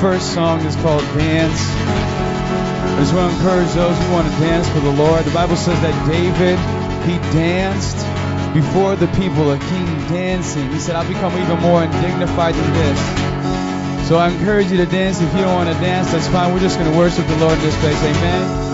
first song is called Dance. I just want to encourage those who want to dance for the Lord. The Bible says that David, he danced before the people, a king dancing. He said, I'll become even more dignified than this. So I encourage you to dance. If you don't want to dance, that's fine. We're just going to worship the Lord in this place. Amen.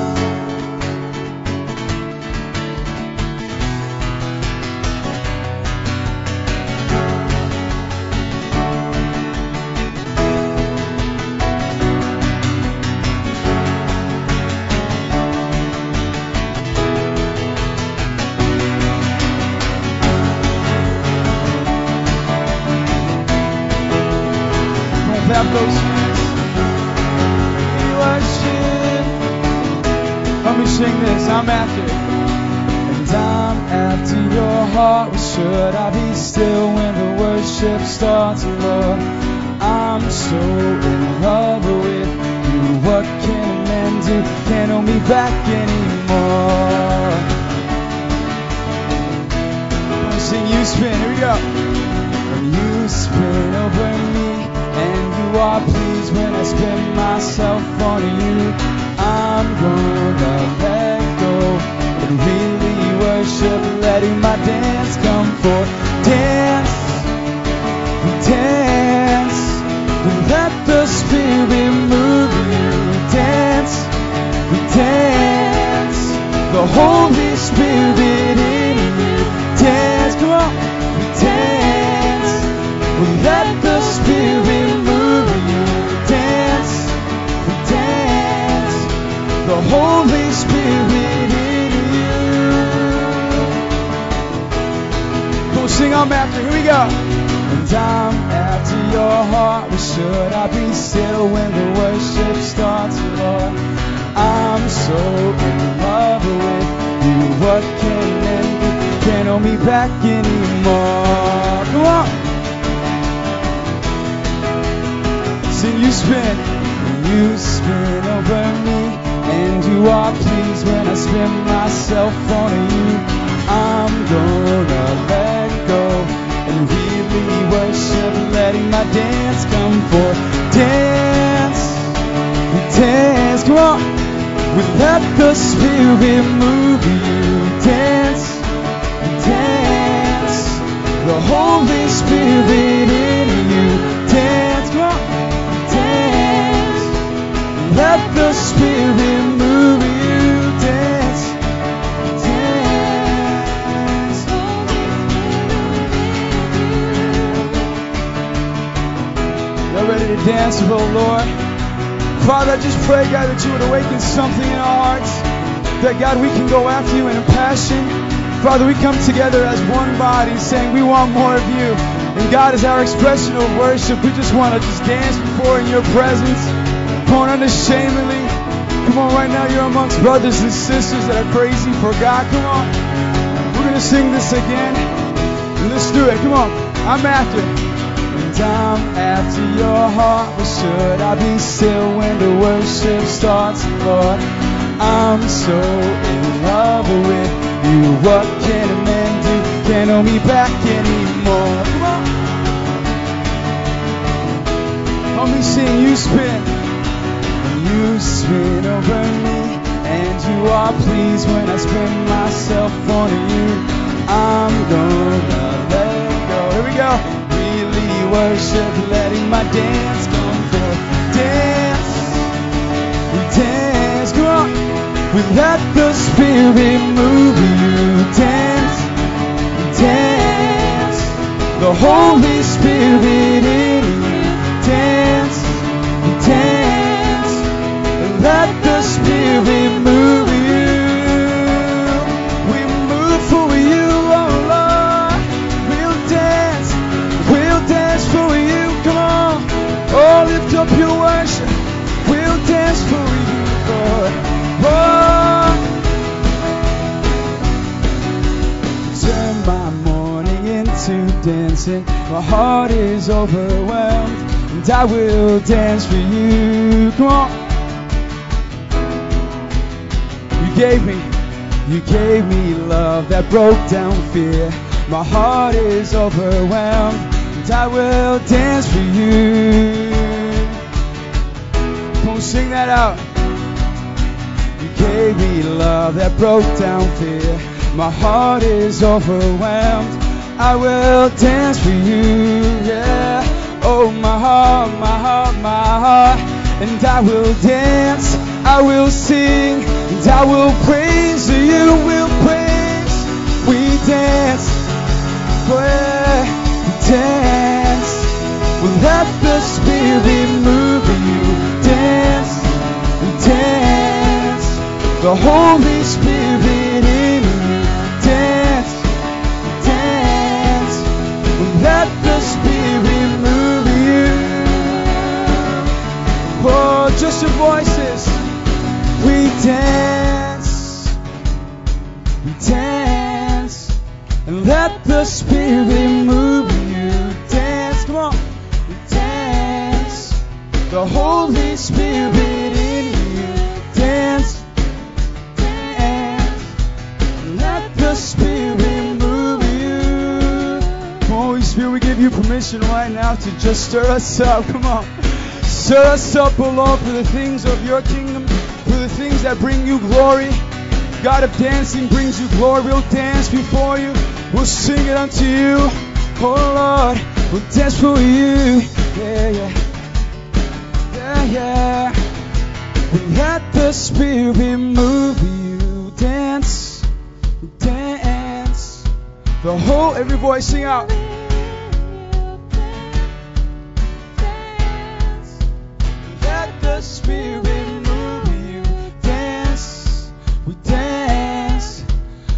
One saying we want more of you. And God, is our expression of worship, we just want to just dance before in your presence. Come on, unashamedly. Come on, right now you're amongst brothers and sisters that are crazy for God. Come on. We're going to sing this again. Let's do it. Come on. I'm after. And I'm after your heart. Well, should I be still when the worship starts, Lord? I'm so in love with you. What can a man? Can't hold me back anymore. Come on. Let me sing. You spin. You spin over me, and you are pleased when I spin myself on you. I'm gonna let go. Here we go. Really worship, letting my dance come forth. Dance, we dance. Come on. We let the Spirit move you. Dance, dance. The Holy Spirit in you. Dance, dance. Let the Spirit move you. We move for you, oh Lord. We'll dance, we'll dance for you. Come on, oh lift up your worship. We'll dance for you, Lord. Oh, dancing. My heart is overwhelmed, and I will dance for you. Come on. You gave me, you gave me love that broke down fear. My heart is overwhelmed, and I will dance for you. Come on, sing that out. You gave me love that broke down fear. My heart is overwhelmed. I will dance for you, yeah. Oh, my heart, my heart, my heart. And I will dance, I will sing, and I will praise you, will praise. We dance, yeah, we dance. We'll let the Spirit move you. Dance, we dance. The Holy Spirit in you. Dance. Let the Spirit move you. Oh, just your voices. We dance, we dance, and let the Spirit move you. Dance, come on, we dance. The Holy Spirit in you. Dance, dance, let the Spirit we give you permission right now to just stir us up. Come on. Stir us up, O Lord, for the things of your kingdom, for the things that bring you glory. God of dancing brings you glory. We'll dance before you. We'll sing it unto you. Oh Lord, we'll dance for you. Yeah, yeah. Yeah, yeah. And let the Spirit move you. Dance, dance. The whole, every voice sing out.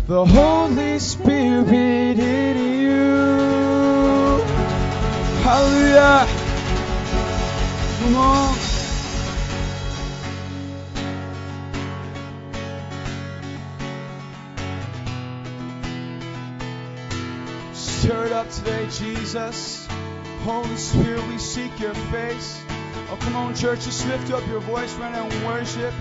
The Holy Spirit in you. Hallelujah. Come on. Stir it up today, Jesus. Holy Spirit, we seek your face. Oh, come on, church, just lift up your voice right now and worship.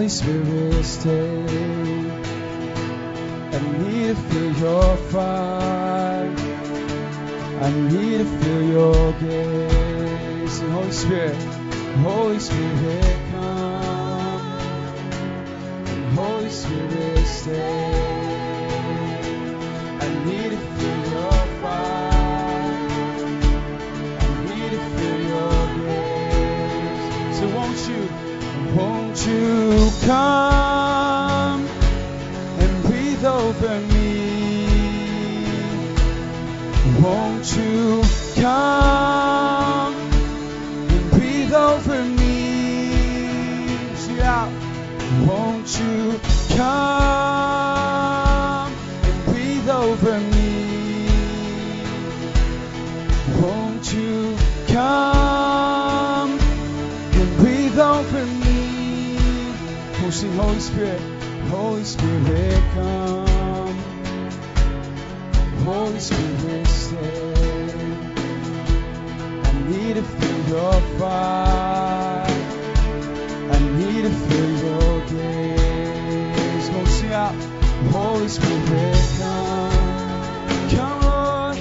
Holy Spirit, stay. I need to feel your fire. I need to feel your gaze. Holy Spirit, Holy Spirit, come. Holy Spirit, stay. You come? and breathe over me. Won't you come Holy Spirit. Holy Spirit, come. Holy Spirit, stay. I need to feel your fire. I need to feel your gaze. Go sing out. Holy Spirit, come. Come, Lord.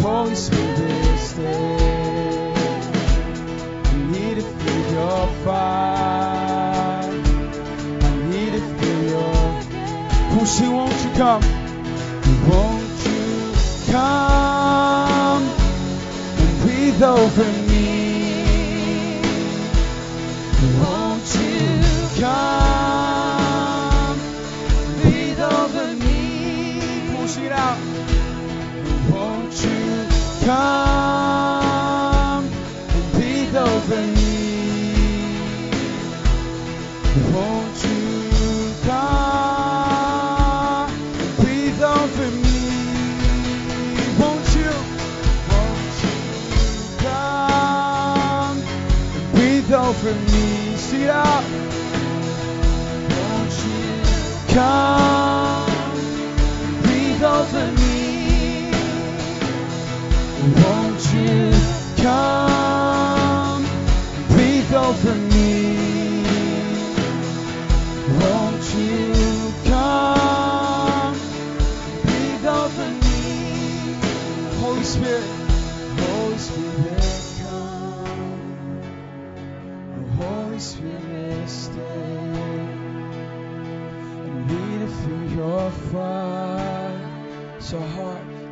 Holy Spirit, stay. I need to feel your fire. Say, won't you come? Won't you come and breathe over me? Won't you come, breathe over me? Push it out. Won't you come Come, breathe over me. Won't you come?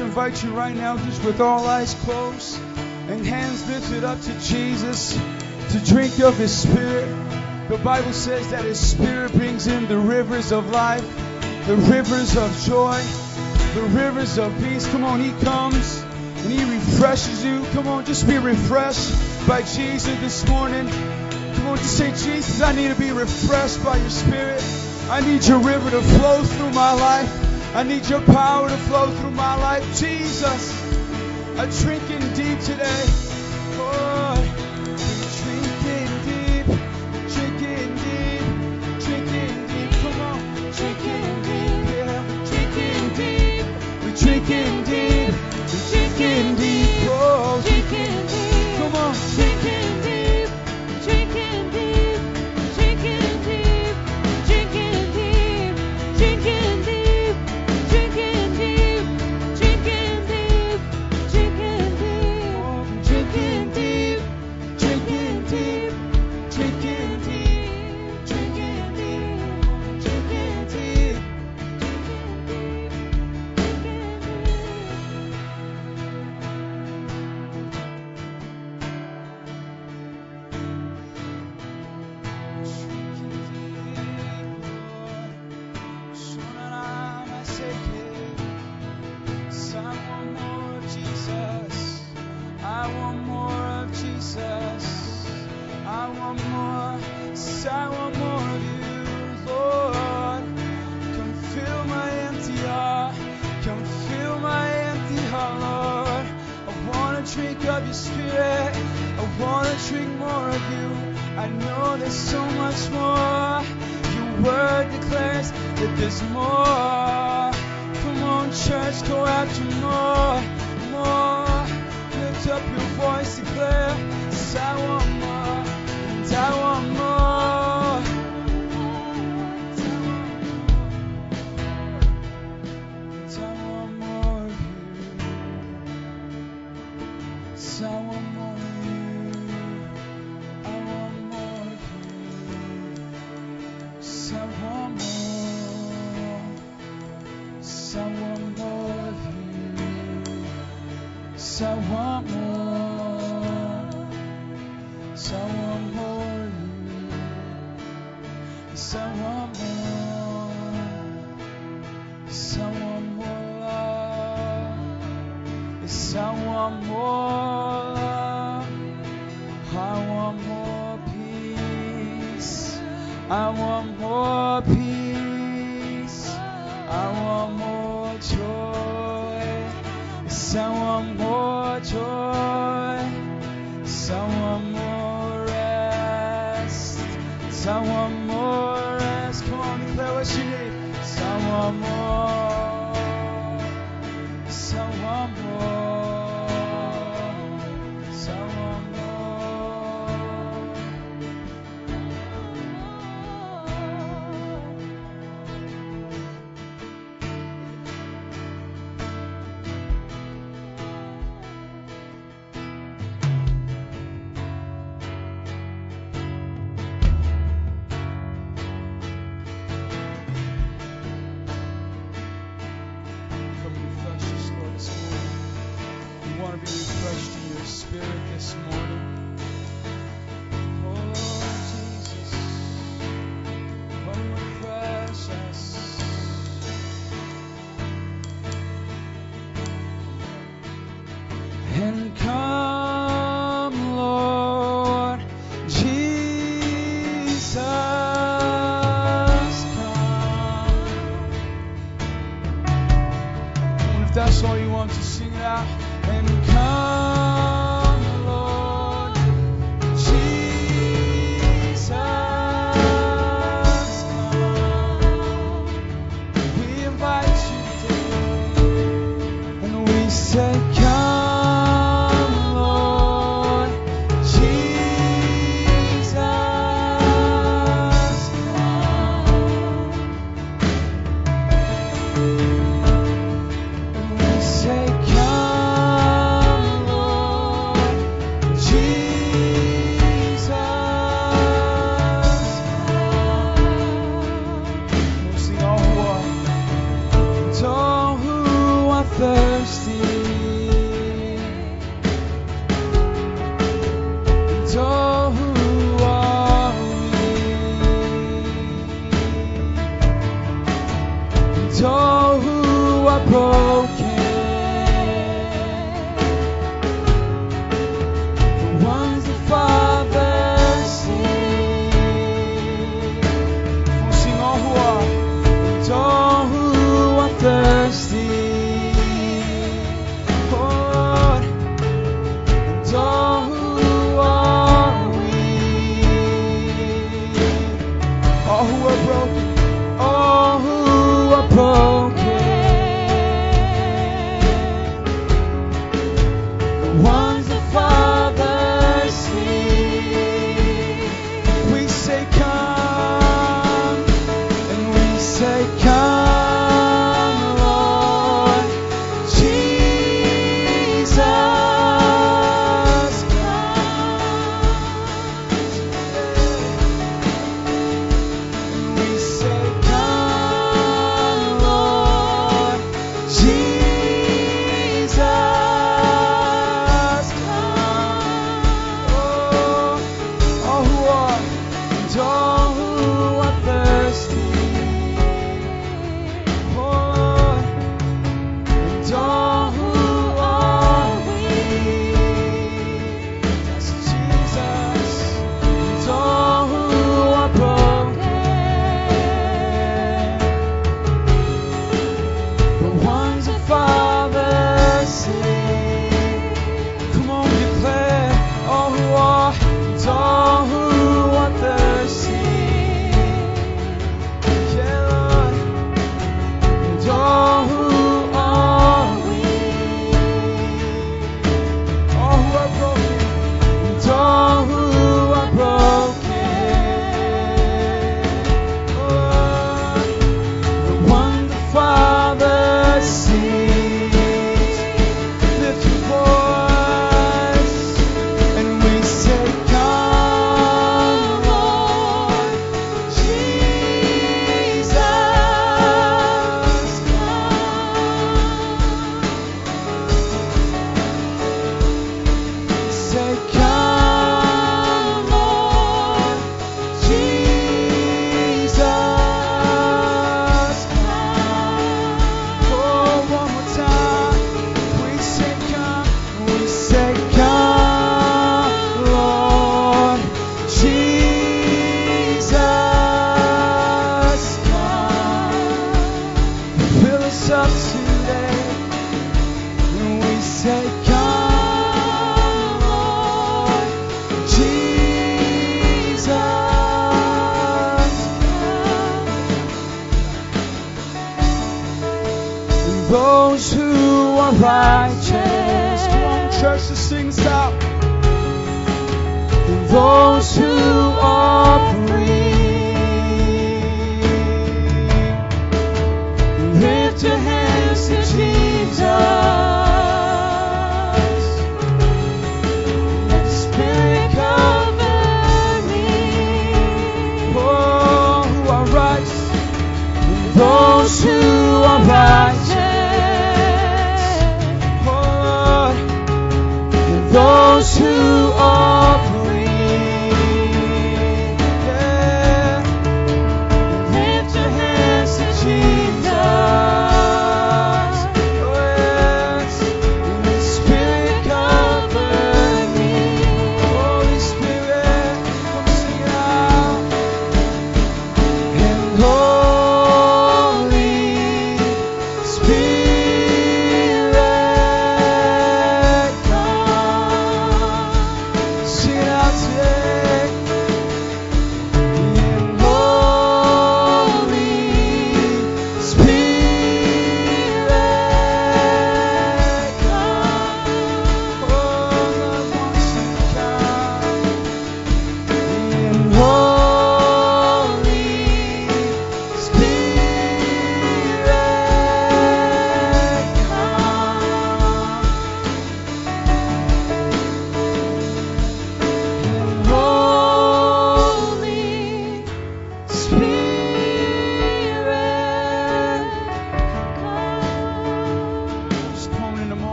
invite you right now, just with all eyes closed and hands lifted up to Jesus, to drink of His Spirit. The Bible says that His Spirit brings in the rivers of life, the rivers of joy, the rivers of peace. Come on, He comes and He refreshes you. Come on, just be refreshed by Jesus this morning. Come on, just say, Jesus, I need to be refreshed by your Spirit. I need your river to flow through my life. I need your power to flow through my life. Jesus, I'm drinking deep today.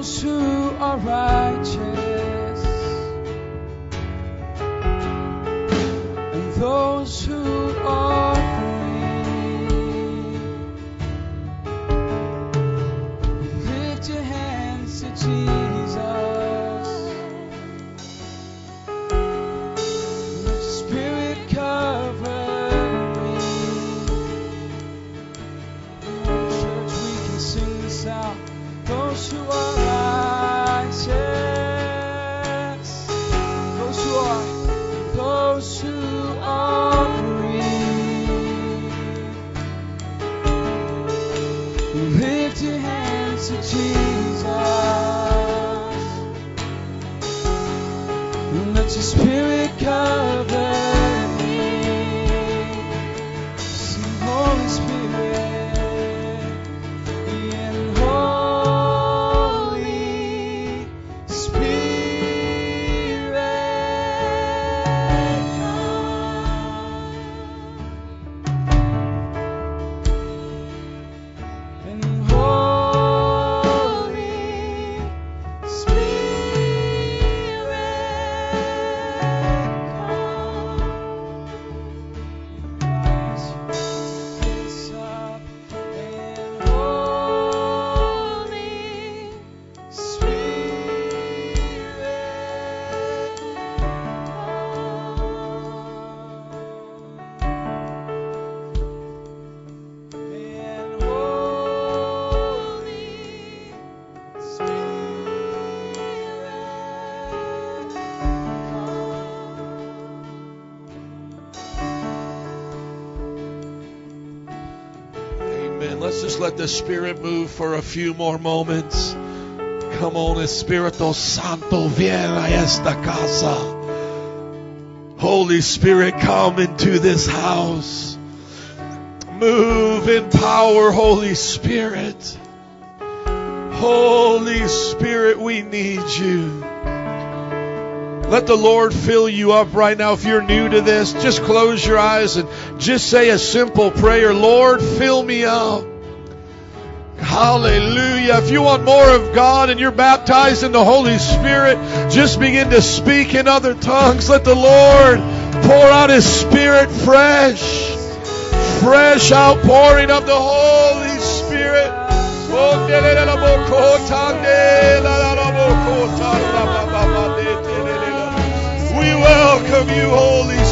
those who are righteous. let the Spirit move for a few more moments. Come on, Espíritu Santo, viera esta casa. Holy Spirit, come into this house. Move in power, Holy Spirit. Holy Spirit, we need you. Let the Lord fill you up right now. If you're new to this, just close your eyes and just say a simple prayer Lord, fill me up. Hallelujah. If you want more of God and you're baptized in the Holy Spirit, just begin to speak in other tongues. Let the Lord pour out His Spirit fresh. Fresh outpouring of the Holy Spirit. We welcome you, Holy Spirit.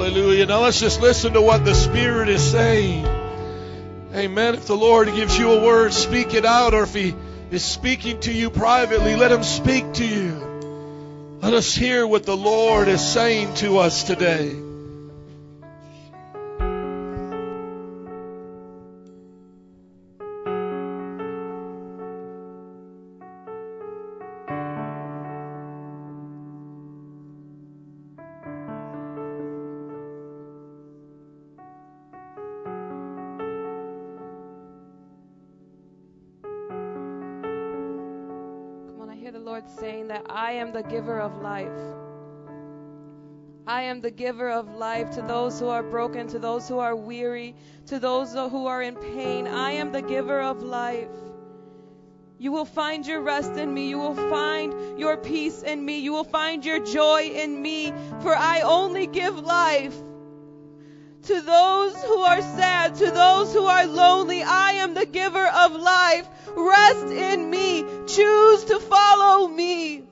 Hallelujah. Now let's just listen to what the Spirit is saying. Amen. If the Lord gives you a word, speak it out. Or if He is speaking to you privately, let Him speak to you. Let us hear what the Lord is saying to us today. Am the giver of life. I am the giver of life to those who are broken, to those who are weary, to those who are in pain. I am the giver of life. You will find your rest in me. You will find your peace in me. You will find your joy in me. For I only give life to those who are sad, to those who are lonely. I am the giver of life. Rest in me. Choose to follow me.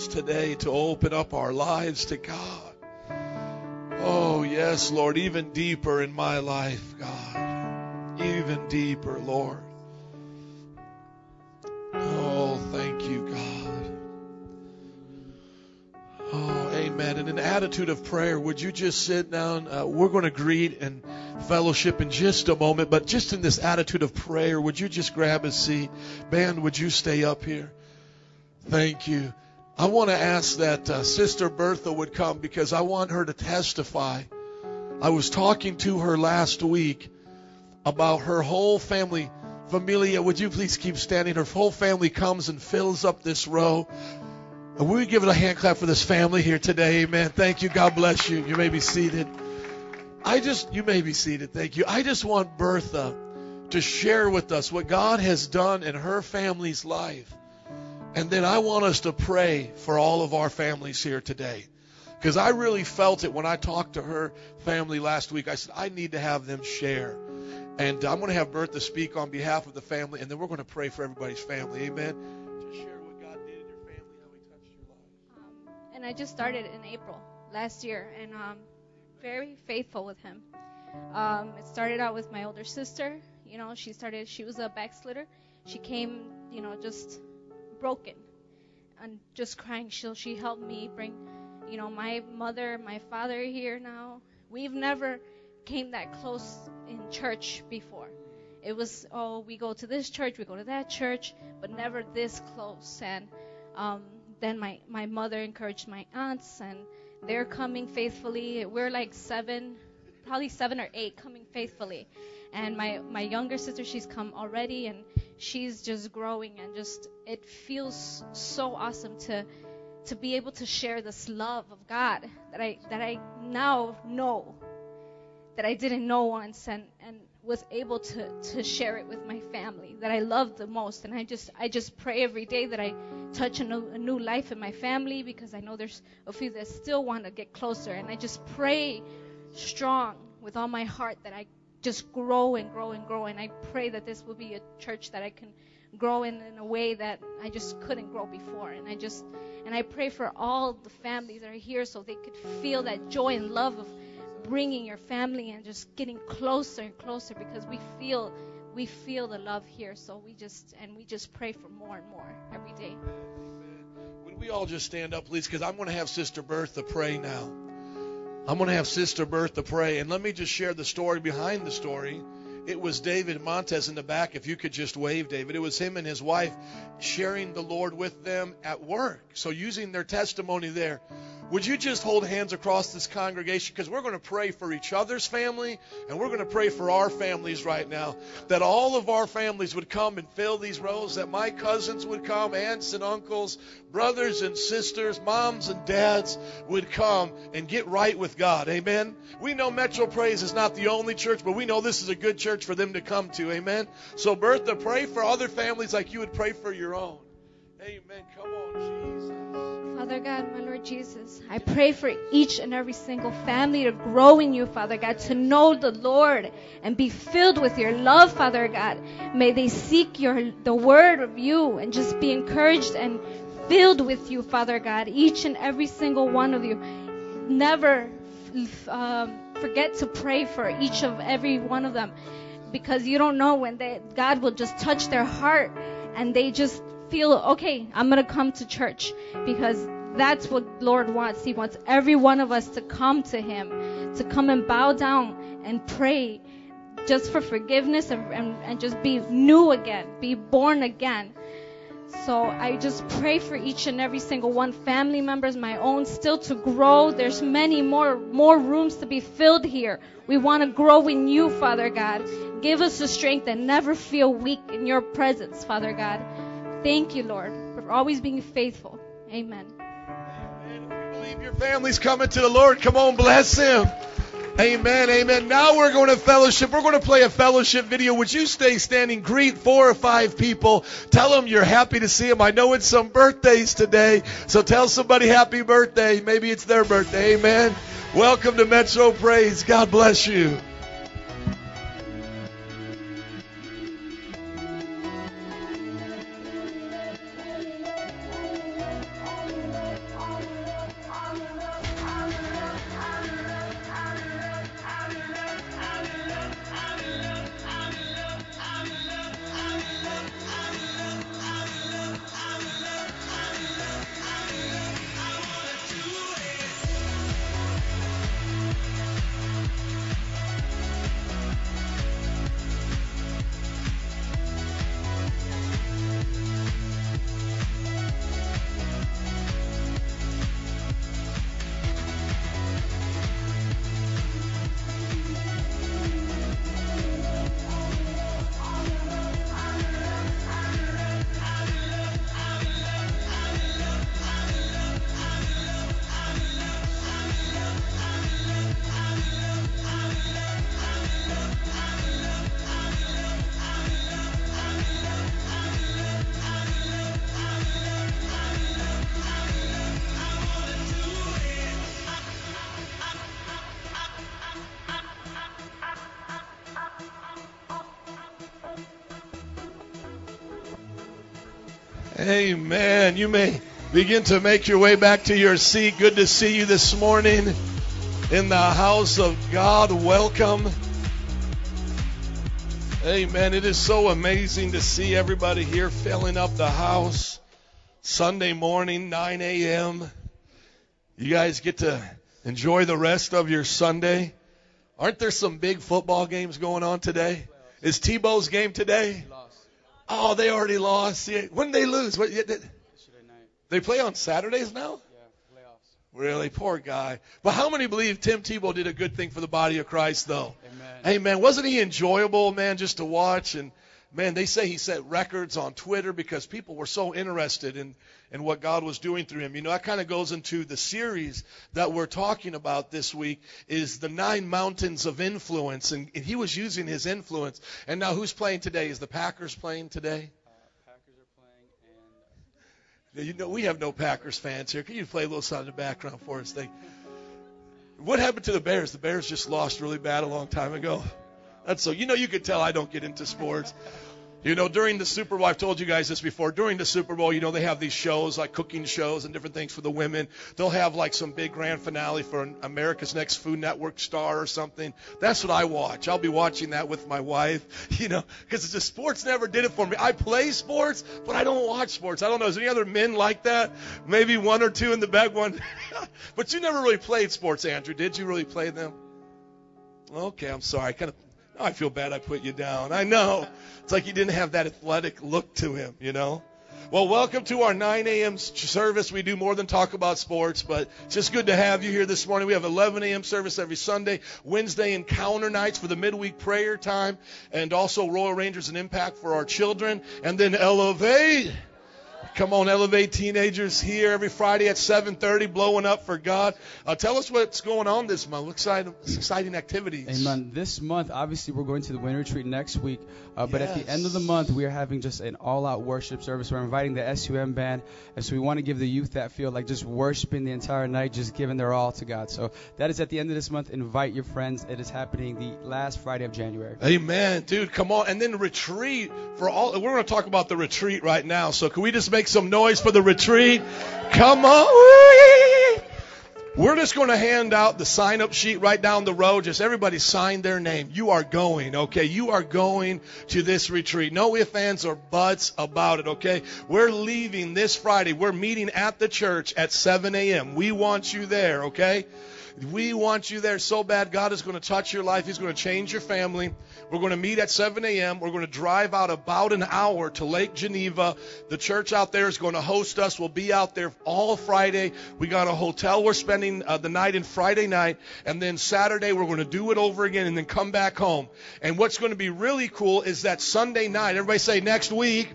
Words today to open up our lives to God. Oh, yes, Lord, even deeper in my life, God. Even deeper, Lord. Oh, thank you, God. Oh, amen. In an attitude of prayer, would you just sit down? Uh, we're going to greet and fellowship in just a moment, but just in this attitude of prayer, would you just grab a seat? Band, would you stay up here? Thank you. I want to ask that uh, Sister Bertha would come because I want her to testify. I was talking to her last week about her whole family. Familia, would you please keep standing? Her whole family comes and fills up this row. And we give it a hand clap for this family here today. Amen. Thank you. God bless you. You may be seated. I just, you may be seated. Thank you. I just want Bertha to share with us what God has done in her family's life. And then I want us to pray for all of our families here today. Because I really felt it when I talked to her family last week. I said, I need to have them share. And I'm going to have Bertha speak on behalf of the family, and then we're going to pray for everybody's family. Amen. Just share what God did in your family, how He touched your life. Um, and I just started in April last year, and um, very faithful with him. Um, it started out with my older sister. You know, she started. She was a backslitter. She came, you know, just broken and just crying. She'll she helped me bring, you know, my mother, my father here now. We've never came that close in church before. It was oh we go to this church, we go to that church, but never this close. And um, then my my mother encouraged my aunts, and they're coming faithfully. We're like seven, probably seven or eight coming faithfully. And my my younger sister, she's come already, and she's just growing, and just it feels so awesome to to be able to share this love of God that I that I now know that I didn't know once, and and was able to to share it with my family that I love the most. And I just I just pray every day that I touch a new, a new life in my family because I know there's a few that still want to get closer. And I just pray strong with all my heart that I just grow and grow and grow. And I pray that this will be a church that I can grow in in a way that I just couldn't grow before. And I just and I pray for all the families that are here so they could feel that joy and love of bringing your family and just getting closer and closer because we feel we feel the love here. So we just and we just pray for more and more every day. Would we all just stand up, please? Because I'm going to have Sister Bertha pray now. I'm going to have Sister Bertha pray. And let me just share the story behind the story. It was David Montez in the back. If you could just wave, David. It was him and his wife sharing the Lord with them at work. So using their testimony there. Would you just hold hands across this congregation? Because we're going to pray for each other's family and we're going to pray for our families right now. That all of our families would come and fill these rows, that my cousins would come, aunts and uncles, brothers and sisters, moms and dads would come and get right with God. Amen. We know Metro Praise is not the only church, but we know this is a good church for them to come to. Amen. So, Bertha, pray for other families like you would pray for your own. Amen. Come on, Jesus. Father God, my Lord Jesus, I pray for each and every single family to grow in you, Father God, to know the Lord and be filled with your love, Father God. May they seek your the word of you and just be encouraged and filled with you, Father God. Each and every single one of you. Never um, forget to pray for each of every one of them because you don't know when they, God will just touch their heart and they just feel okay i'm going to come to church because that's what lord wants he wants every one of us to come to him to come and bow down and pray just for forgiveness and, and, and just be new again be born again so I just pray for each and every single one, family members, my own, still to grow. There's many more more rooms to be filled here. We want to grow in you, Father God. Give us the strength and never feel weak in your presence, Father God. Thank you, Lord, for always being faithful. Amen. Amen. If you believe your family's coming to the Lord, come on, bless him. Amen, amen. Now we're going to fellowship. We're going to play a fellowship video. Would you stay standing? Greet four or five people. Tell them you're happy to see them. I know it's some birthdays today, so tell somebody happy birthday. Maybe it's their birthday. Amen. Welcome to Metro Praise. God bless you. You may begin to make your way back to your seat. Good to see you this morning in the house of God. Welcome. Amen. It is so amazing to see everybody here filling up the house. Sunday morning, 9 a.m. You guys get to enjoy the rest of your Sunday. Aren't there some big football games going on today? Is Tebow's game today? Oh, they already lost. When did they lose? What, they play on Saturdays now? Yeah, playoffs. Really, poor guy. But how many believe Tim Tebow did a good thing for the body of Christ, though? Amen. Amen. Wasn't he enjoyable, man, just to watch? And man, they say he set records on Twitter because people were so interested in, in what God was doing through him. You know, that kind of goes into the series that we're talking about this week is the nine mountains of influence. And, and he was using his influence. And now who's playing today? Is the Packers playing today? You know, we have no Packers fans here. Can you play a little sound in the background for us? They, what happened to the Bears? The Bears just lost really bad a long time ago. That's so. You know, you could tell I don't get into sports. You know, during the Super Bowl, I've told you guys this before. During the Super Bowl, you know, they have these shows like cooking shows and different things for the women. They'll have like some big grand finale for America's Next Food Network star or something. That's what I watch. I'll be watching that with my wife, you know, because the sports never did it for me. I play sports, but I don't watch sports. I don't know. Is there any other men like that? Maybe one or two in the back one. but you never really played sports, Andrew. Did you really play them? Okay, I'm sorry. I kind of Oh, I feel bad I put you down. I know. It's like you didn't have that athletic look to him, you know? Well, welcome to our 9 a.m. service. We do more than talk about sports, but it's just good to have you here this morning. We have 11 a.m. service every Sunday, Wednesday encounter nights for the midweek prayer time, and also Royal Rangers and Impact for our children, and then Elevate Come on, elevate teenagers here every Friday at 7:30, blowing up for God. Uh, tell us what's going on this month. What exciting, exciting activities? Amen. This month, obviously, we're going to the winter retreat next week. Uh, but yes. at the end of the month, we are having just an all-out worship service. We're inviting the SUM band, and so we want to give the youth that feel like just worshiping the entire night, just giving their all to God. So that is at the end of this month. Invite your friends. It is happening the last Friday of January. Amen, dude. Come on, and then retreat for all. We're going to talk about the retreat right now. So can we just make some noise for the retreat? Come on. We're just going to hand out the sign up sheet right down the road. Just everybody sign their name. You are going, okay? You are going to this retreat. No ifs, ands, or buts about it, okay? We're leaving this Friday. We're meeting at the church at 7 a.m. We want you there, okay? We want you there so bad. God is going to touch your life. He's going to change your family. We're going to meet at 7 a.m. We're going to drive out about an hour to Lake Geneva. The church out there is going to host us. We'll be out there all Friday. We got a hotel. We're spending uh, the night in Friday night. And then Saturday, we're going to do it over again and then come back home. And what's going to be really cool is that Sunday night, everybody say next week.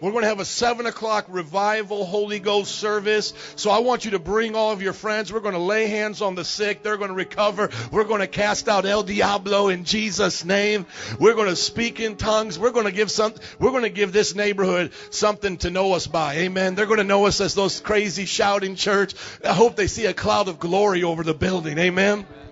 We're going to have a 7 o'clock revival Holy Ghost service. So I want you to bring all of your friends. We're going to lay hands on the sick. They're going to recover. We're going to cast out El Diablo in Jesus' name. We're going to speak in tongues. We're going to give some, we're going to give this neighborhood something to know us by. Amen. They're going to know us as those crazy shouting church. I hope they see a cloud of glory over the building. Amen. Amen.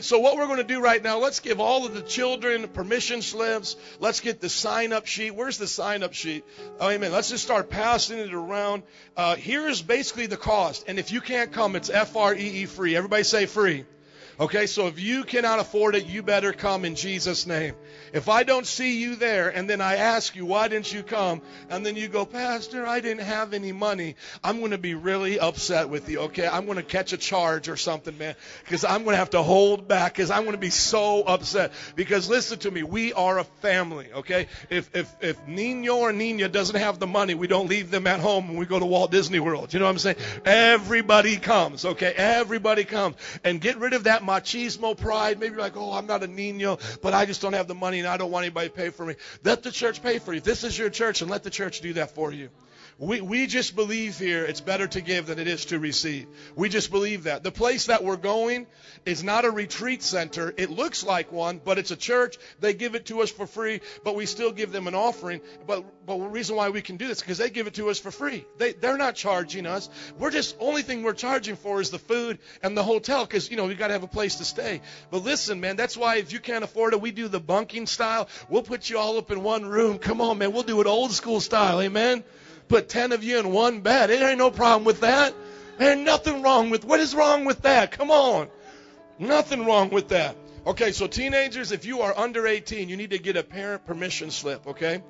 So what we're going to do right now, let's give all of the children permission slips. Let's get the sign up sheet. Where's the sign up sheet? Oh, amen. Let's just start passing it around. Uh, here is basically the cost. And if you can't come, it's F-R-E-E free. Everybody say free. Okay, so if you cannot afford it, you better come in Jesus' name. If I don't see you there and then I ask you, why didn't you come? And then you go, Pastor, I didn't have any money. I'm going to be really upset with you, okay? I'm going to catch a charge or something, man, because I'm going to have to hold back because I'm going to be so upset. Because listen to me, we are a family, okay? If, if, if Nino or Nina doesn't have the money, we don't leave them at home when we go to Walt Disney World. You know what I'm saying? Everybody comes, okay? Everybody comes. And get rid of that machismo pride. Maybe like, oh, I'm not a Nino, but I just don't have the money I don't want anybody to pay for me. Let the church pay for you. This is your church and let the church do that for you. We, we just believe here it's better to give than it is to receive. We just believe that. The place that we're going is not a retreat center. It looks like one, but it's a church. They give it to us for free, but we still give them an offering. But, but the reason why we can do this is because they give it to us for free. They, they're not charging us. We're just, only thing we're charging for is the food and the hotel because, you know, we got to have a place to stay. But listen, man, that's why if you can't afford it, we do the bunking style. We'll put you all up in one room. Come on, man. We'll do it old school style. Amen put 10 of you in one bed. It ain't no problem with that. Ain't nothing wrong with what is wrong with that? Come on. Nothing wrong with that. Okay, so teenagers, if you are under 18, you need to get a parent permission slip, okay?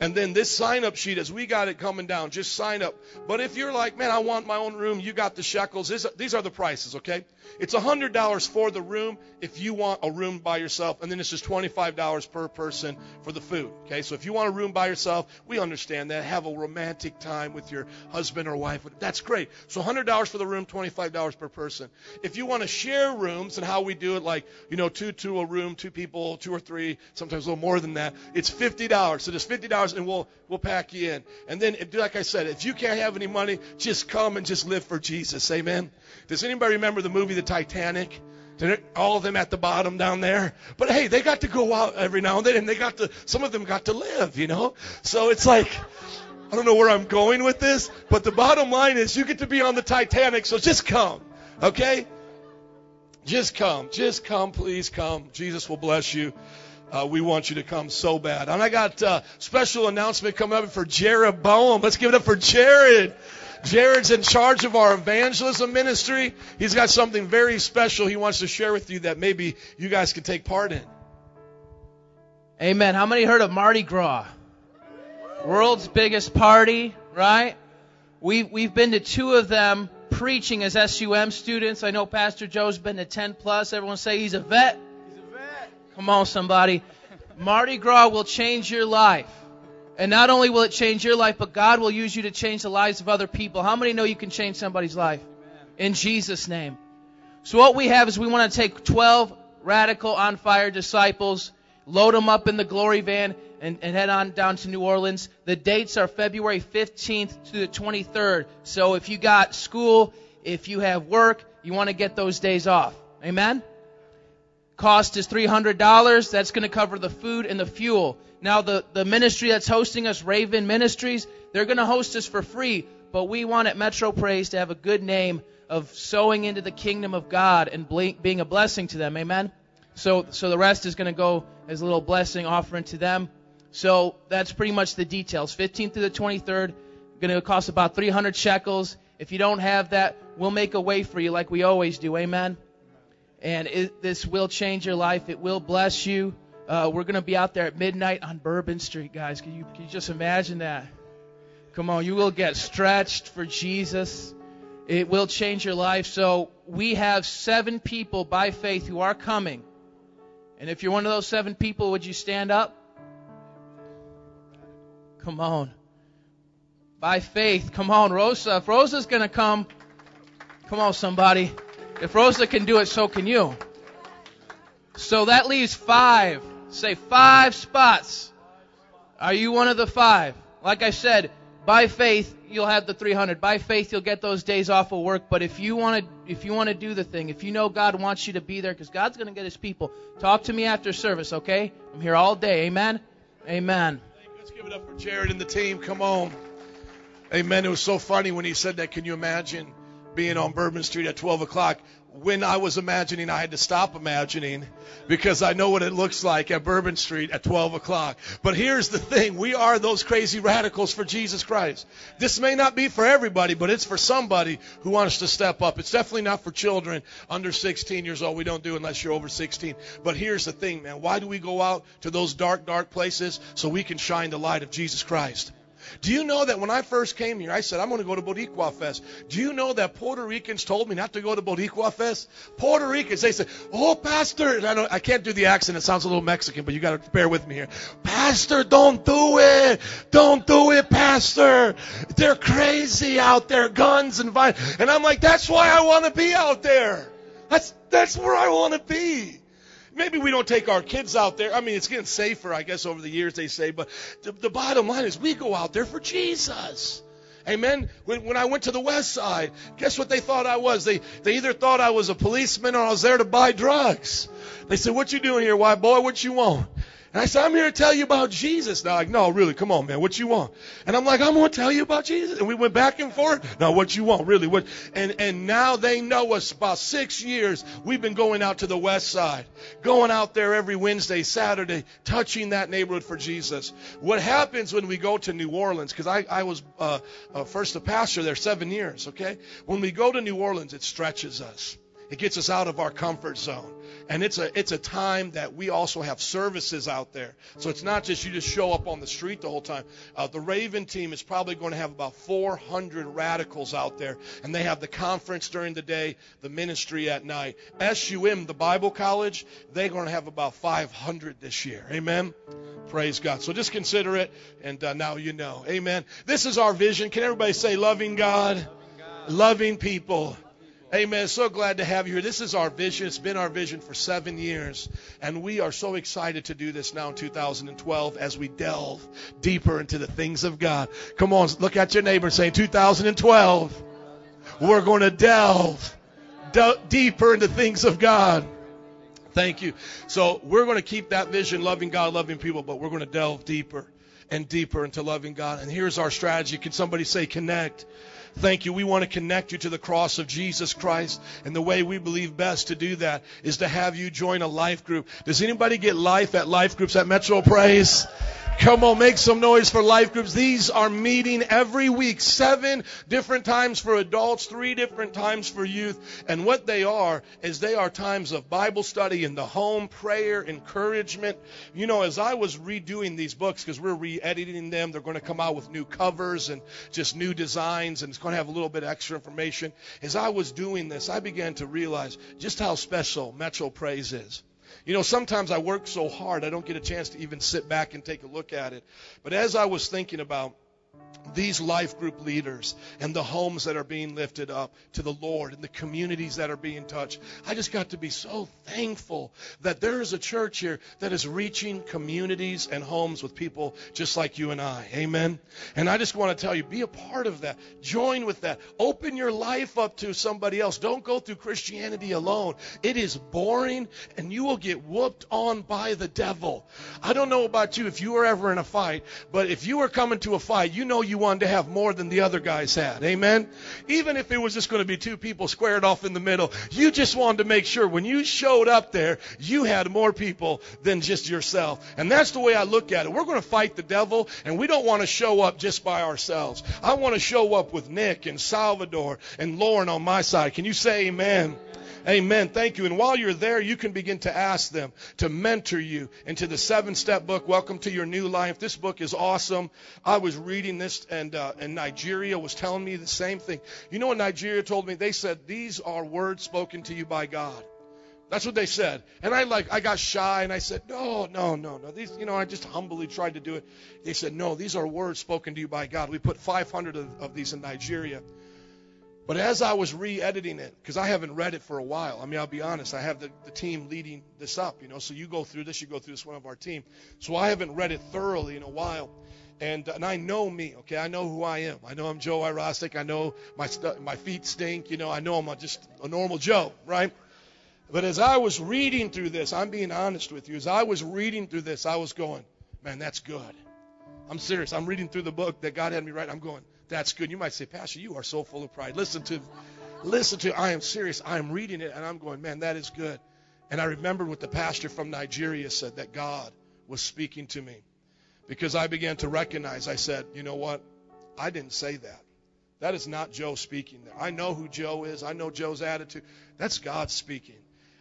And then this sign up sheet, as we got it coming down, just sign up. But if you're like, man, I want my own room, you got the shekels. These are, the prices, okay? It's $100 for the room if you want a room by yourself, and then it's just $25 per person for the food, okay? So if you want a room by yourself, we understand that. Have a romantic time with your husband or wife. That's great. So $100 for the room, $25 per person. If you want to share rooms and how we do it, like, you know, two to a room, two people, two or three, sometimes a little more than that, it's $50. So just $50 and we'll we'll pack you in. And then, like I said, if you can't have any money, just come and just live for Jesus. Amen. Does anybody remember the movie The Titanic? All of them at the bottom down there. But hey, they got to go out every now and then, and they got to. Some of them got to live, you know. So it's like. I don't know where I'm going with this, but the bottom line is you get to be on the Titanic, so just come, okay? Just come. Just come, please come. Jesus will bless you. Uh, we want you to come so bad. And I got a uh, special announcement coming up for Jared Bowen. Let's give it up for Jared. Jared's in charge of our evangelism ministry. He's got something very special he wants to share with you that maybe you guys can take part in. Amen. How many heard of Mardi Gras? World's biggest party, right? We've, we've been to two of them preaching as SUM students. I know Pastor Joe's been to 10 plus. Everyone say he's a vet. Come on, somebody. Mardi Gras will change your life. And not only will it change your life, but God will use you to change the lives of other people. How many know you can change somebody's life? In Jesus' name. So what we have is we want to take 12 radical on fire disciples, load them up in the glory van, and, and, head on down to New Orleans. The dates are February 15th to the 23rd. So if you got school, if you have work, you want to get those days off. Amen? Cost is $300. That's going to cover the food and the fuel. Now, the, the ministry that's hosting us, Raven Ministries, they're going to host us for free, but we want at Metro Praise to have a good name of sowing into the kingdom of God and being a blessing to them. Amen? So, so the rest is going to go as a little blessing offering to them. So that's pretty much the details. 15th to the 23rd, going to cost about 300 shekels. If you don't have that, we'll make a way for you like we always do. Amen? And it, this will change your life. It will bless you. Uh, we're going to be out there at midnight on Bourbon Street, guys. Can you, can you just imagine that? Come on, you will get stretched for Jesus. It will change your life. So we have seven people by faith who are coming. And if you're one of those seven people, would you stand up? Come on. By faith. Come on, Rosa. If Rosa's going to come, come on, somebody. If Rosa can do it, so can you. So that leaves five. Say five spots. Are you one of the five? Like I said, by faith you'll have the 300. By faith you'll get those days off of work. But if you want to, if you want to do the thing, if you know God wants you to be there, because God's going to get His people, talk to me after service, okay? I'm here all day. Amen. Amen. Let's give it up for Jared and the team. Come on. Amen. It was so funny when he said that. Can you imagine being on Bourbon Street at 12 o'clock? when I was imagining, I had to stop imagining because I know what it looks like at Bourbon Street at 12 o'clock. But here's the thing. We are those crazy radicals for Jesus Christ. This may not be for everybody, but it's for somebody who wants to step up. It's definitely not for children under 16 years old. We don't do unless you're over 16. But here's the thing, man. Why do we go out to those dark, dark places? So we can shine the light of Jesus Christ. Do you know that when I first came here, I said, I'm going to go to Boricua Fest. Do you know that Puerto Ricans told me not to go to Boricua Fest? Puerto Ricans, they said, Oh, Pastor, I, don't, I can't do the accent. It sounds a little Mexican, but you got to bear with me here. Pastor, don't do it. Don't do it, Pastor. They're crazy out there, guns and violence. And I'm like, that's why I want to be out there. That's, that's where I want to be maybe we don't take our kids out there. I mean, it's getting safer, I guess, over the years, they say. But the, the bottom line is we go out there for Jesus. Amen. When, when I went to the west side, guess what they thought I was? They, they either thought I was a policeman or I was there to buy drugs. They said, what you doing here, white boy? What you want? And I said, I'm here to tell you about Jesus. Now, like, no, really, come on, man, what you want? And I'm like, I'm going to tell you about Jesus. And we went back and forth. Now, what you want, really? What? And and now they know us. About six years, we've been going out to the west side, going out there every Wednesday, Saturday, touching that neighborhood for Jesus. What happens when we go to New Orleans? Because I I was uh, uh, first a pastor there seven years. Okay, when we go to New Orleans, it stretches us. It gets us out of our comfort zone. And it's a it's a time that we also have services out there. So it's not just you just show up on the street the whole time. Uh, the Raven team is probably going to have about 400 radicals out there, and they have the conference during the day, the ministry at night. SUM, the Bible College, they're going to have about 500 this year. Amen. Praise God. So just consider it, and uh, now you know. Amen. This is our vision. Can everybody say, loving God, loving people. Amen. So glad to have you here. This is our vision. It's been our vision for seven years. And we are so excited to do this now in 2012 as we delve deeper into the things of God. Come on, look at your neighbor and say, 2012, we're going to delve de- deeper into things of God. Thank you. So we're going to keep that vision, loving God, loving people, but we're going to delve deeper and deeper into loving God. And here's our strategy. Can somebody say connect? Thank you. We want to connect you to the cross of Jesus Christ. And the way we believe best to do that is to have you join a life group. Does anybody get life at life groups at Metro Praise? Come on, make some noise for life groups. These are meeting every week, seven different times for adults, three different times for youth. And what they are is they are times of Bible study in the home, prayer, encouragement. You know, as I was redoing these books, because we're re-editing them, they're going to come out with new covers and just new designs, and it's going to have a little bit extra information. As I was doing this, I began to realize just how special Metro Praise is. You know, sometimes I work so hard, I don't get a chance to even sit back and take a look at it. But as I was thinking about these life group leaders and the homes that are being lifted up to the Lord and the communities that are being touched. I just got to be so thankful that there is a church here that is reaching communities and homes with people just like you and I. Amen. And I just want to tell you, be a part of that. Join with that. Open your life up to somebody else. Don't go through Christianity alone. It is boring and you will get whooped on by the devil. I don't know about you if you were ever in a fight, but if you were coming to a fight, you know you wanted to have more than the other guys had. Amen. Even if it was just going to be two people squared off in the middle, you just wanted to make sure when you showed up there, you had more people than just yourself. And that's the way I look at it. We're going to fight the devil, and we don't want to show up just by ourselves. I want to show up with Nick and Salvador and Lauren on my side. Can you say amen? Amen. Thank you. And while you're there, you can begin to ask them to mentor you into the seven step book. Welcome to your new life. This book is awesome. I was reading this and, uh, and Nigeria was telling me the same thing. You know what Nigeria told me? They said, these are words spoken to you by God. That's what they said. And I like I got shy and I said, "No, no, no, no. These, you know, I just humbly tried to do it." They said, "No, these are words spoken to you by God." We put 500 of, of these in Nigeria. But as I was re-editing it, because I haven't read it for a while, I mean, I'll be honest, I have the, the team leading this up, you know, so you go through this, you go through this, one of our team. So I haven't read it thoroughly in a while. And, and I know me, okay? I know who I am. I know I'm Joe Irostic. I know my, stu- my feet stink, you know, I know I'm just a normal Joe, right? But as I was reading through this, I'm being honest with you, as I was reading through this, I was going, man, that's good. I'm serious. I'm reading through the book that God had me write. I'm going, that's good. You might say, Pastor, you are so full of pride. Listen to, listen to. I am serious. I am reading it, and I'm going, man, that is good. And I remembered what the pastor from Nigeria said that God was speaking to me, because I began to recognize. I said, you know what? I didn't say that. That is not Joe speaking there. I know who Joe is. I know Joe's attitude. That's God speaking.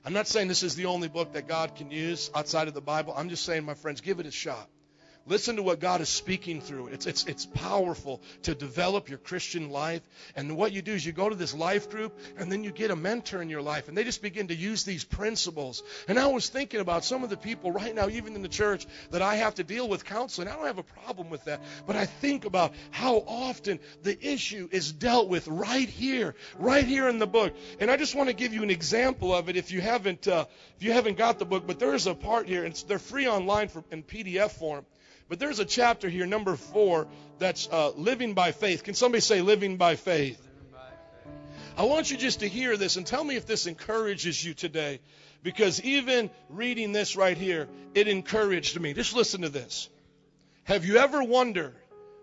I'm not saying this is the only book that God can use outside of the Bible. I'm just saying, my friends, give it a shot. Listen to what God is speaking through. It's, it's, it's powerful to develop your Christian life. And what you do is you go to this life group and then you get a mentor in your life and they just begin to use these principles. And I was thinking about some of the people right now, even in the church, that I have to deal with counseling. I don't have a problem with that. But I think about how often the issue is dealt with right here, right here in the book. And I just want to give you an example of it if you haven't, uh, if you haven't got the book. But there is a part here, and they're free online for, in PDF form. But there's a chapter here, number four, that's uh, living by faith. Can somebody say living by faith? I want you just to hear this and tell me if this encourages you today. Because even reading this right here, it encouraged me. Just listen to this. Have you ever wondered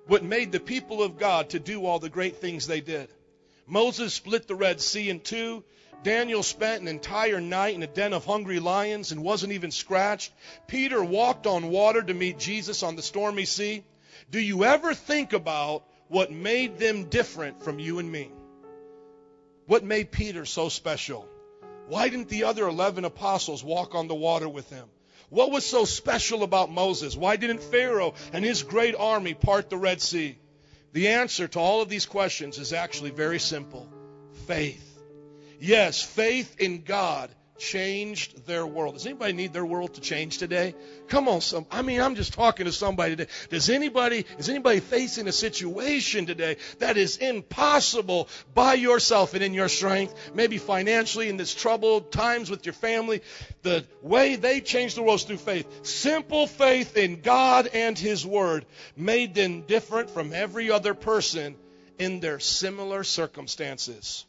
what made the people of God to do all the great things they did? Moses split the Red Sea in two. Daniel spent an entire night in a den of hungry lions and wasn't even scratched. Peter walked on water to meet Jesus on the stormy sea. Do you ever think about what made them different from you and me? What made Peter so special? Why didn't the other 11 apostles walk on the water with him? What was so special about Moses? Why didn't Pharaoh and his great army part the Red Sea? The answer to all of these questions is actually very simple faith. Yes, faith in God changed their world. Does anybody need their world to change today? Come on, some. I mean, I'm just talking to somebody today. Does anybody is anybody facing a situation today that is impossible by yourself and in your strength? Maybe financially in this troubled times with your family. The way they changed the world is through faith. Simple faith in God and His Word made them different from every other person in their similar circumstances.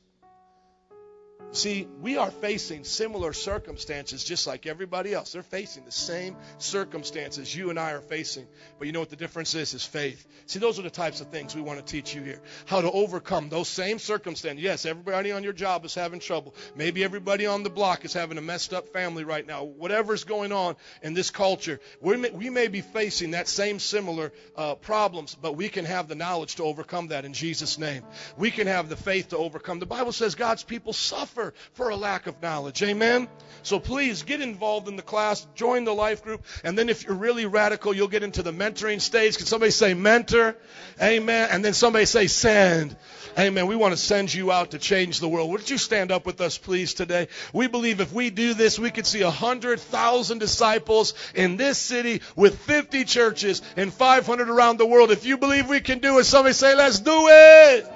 See, we are facing similar circumstances just like everybody else. They're facing the same circumstances you and I are facing. But you know what the difference is? Is faith. See, those are the types of things we want to teach you here. How to overcome those same circumstances. Yes, everybody on your job is having trouble. Maybe everybody on the block is having a messed up family right now. Whatever's going on in this culture, we may, we may be facing that same similar uh, problems, but we can have the knowledge to overcome that in Jesus' name. We can have the faith to overcome. The Bible says God's people suffer suffer for a lack of knowledge. Amen? So please get involved in the class, join the life group, and then if you're really radical, you'll get into the mentoring stage. Can somebody say mentor? Amen. And then somebody say send. Amen. We want to send you out to change the world. Would you stand up with us, please, today? We believe if we do this, we could see a hundred thousand disciples in this city with 50 churches and 500 around the world. If you believe we can do it, somebody say, let's do it.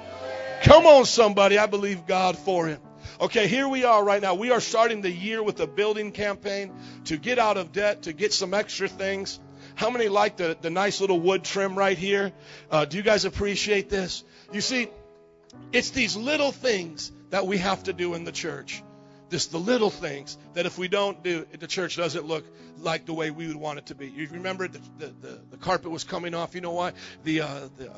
Come on, somebody. I believe God for it. Okay, here we are right now. We are starting the year with a building campaign to get out of debt, to get some extra things. How many like the, the nice little wood trim right here? Uh, do you guys appreciate this? You see, it's these little things that we have to do in the church. This the little things that if we don't do, the church doesn't look like the way we would want it to be. You remember the the, the, the carpet was coming off. You know why? The uh, the uh,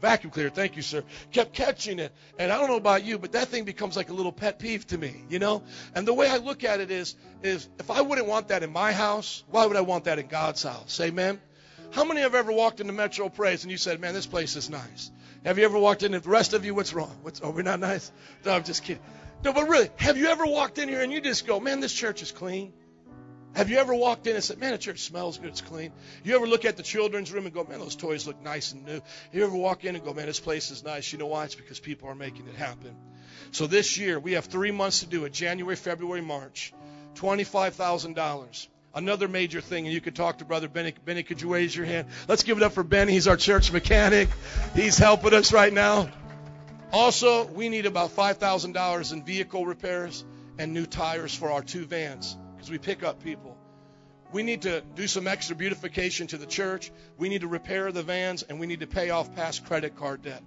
vacuum cleaner, thank you, sir, kept catching it. And I don't know about you, but that thing becomes like a little pet peeve to me, you know? And the way I look at it is, is if I wouldn't want that in my house, why would I want that in God's house? Amen? How many have ever walked into Metro Praise and you said, man, this place is nice? Have you ever walked in? The rest of you, what's wrong? What's, oh, we're not nice? No, I'm just kidding. No, but really, have you ever walked in here and you just go, man, this church is clean? Have you ever walked in and said, man, the church smells good, it's clean? You ever look at the children's room and go, man, those toys look nice and new? You ever walk in and go, man, this place is nice? You know why? It's because people are making it happen. So this year, we have three months to do it January, February, March. $25,000. Another major thing, and you could talk to Brother Benny. Benny, could you raise your hand? Let's give it up for Benny. He's our church mechanic. He's helping us right now. Also, we need about $5,000 in vehicle repairs and new tires for our two vans because we pick up people. We need to do some extra beautification to the church. We need to repair the vans, and we need to pay off past credit card debt.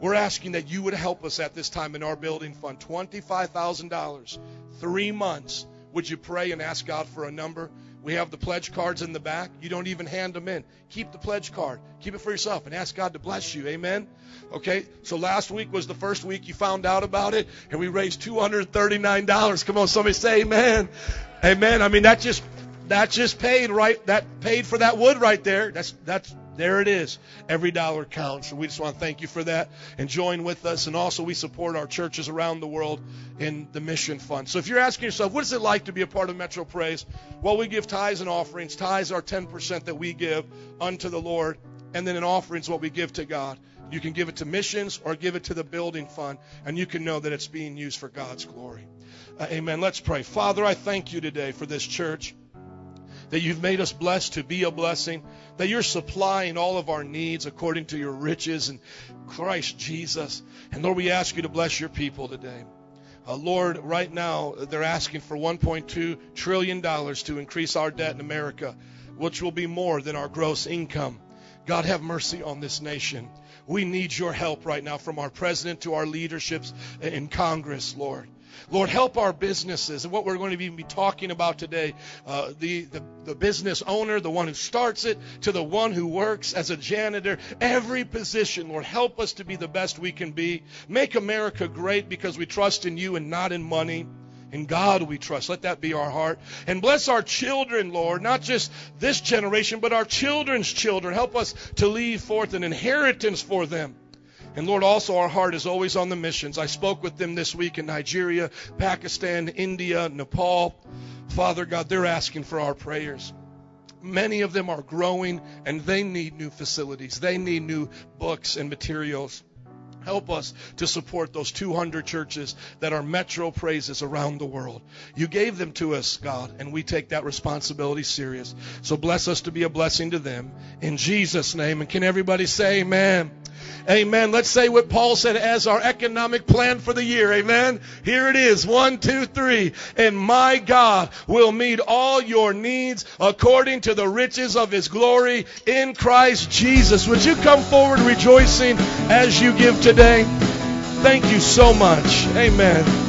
We're asking that you would help us at this time in our building fund $25,000, three months. Would you pray and ask God for a number? We have the pledge cards in the back. You don't even hand them in. Keep the pledge card. Keep it for yourself and ask God to bless you. Amen. Okay. So last week was the first week you found out about it, and we raised $239. Come on, somebody say amen. Amen. I mean, that just that just paid right. That paid for that wood right there. That's that's there it is. Every dollar counts. And we just want to thank you for that and join with us. And also, we support our churches around the world in the mission fund. So if you're asking yourself, what is it like to be a part of Metro Praise? Well, we give tithes and offerings. Tithes are 10% that we give unto the Lord. And then an offering is what we give to God. You can give it to missions or give it to the building fund, and you can know that it's being used for God's glory. Uh, amen. Let's pray. Father, I thank you today for this church that you've made us blessed to be a blessing, that you're supplying all of our needs according to your riches in Christ Jesus. And Lord, we ask you to bless your people today. Uh, Lord, right now they're asking for 1.2 trillion dollars to increase our debt in America, which will be more than our gross income. God, have mercy on this nation. We need your help right now from our president to our leaderships in Congress, Lord. Lord, help our businesses and what we're going to be talking about today. Uh, the, the, the business owner, the one who starts it, to the one who works as a janitor, every position, Lord, help us to be the best we can be. Make America great because we trust in you and not in money. In God we trust. Let that be our heart. And bless our children, Lord, not just this generation, but our children's children. Help us to leave forth an inheritance for them. And Lord, also our heart is always on the missions. I spoke with them this week in Nigeria, Pakistan, India, Nepal. Father God, they're asking for our prayers. Many of them are growing and they need new facilities. They need new books and materials. Help us to support those 200 churches that are metro praises around the world. You gave them to us, God, and we take that responsibility serious. So bless us to be a blessing to them. In Jesus' name. And can everybody say amen? Amen. Let's say what Paul said as our economic plan for the year. Amen. Here it is. One, two, three. And my God will meet all your needs according to the riches of his glory in Christ Jesus. Would you come forward rejoicing as you give today? Thank you so much. Amen.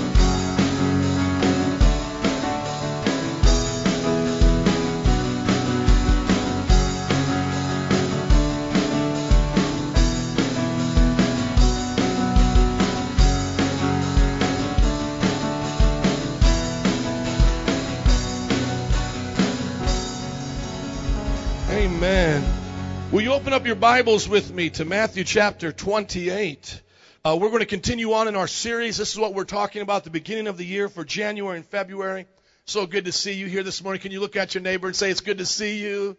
Up your Bibles with me to Matthew chapter 28? Uh, we're going to continue on in our series. This is what we're talking about the beginning of the year for January and February. So good to see you here this morning. Can you look at your neighbor and say, It's good to see you?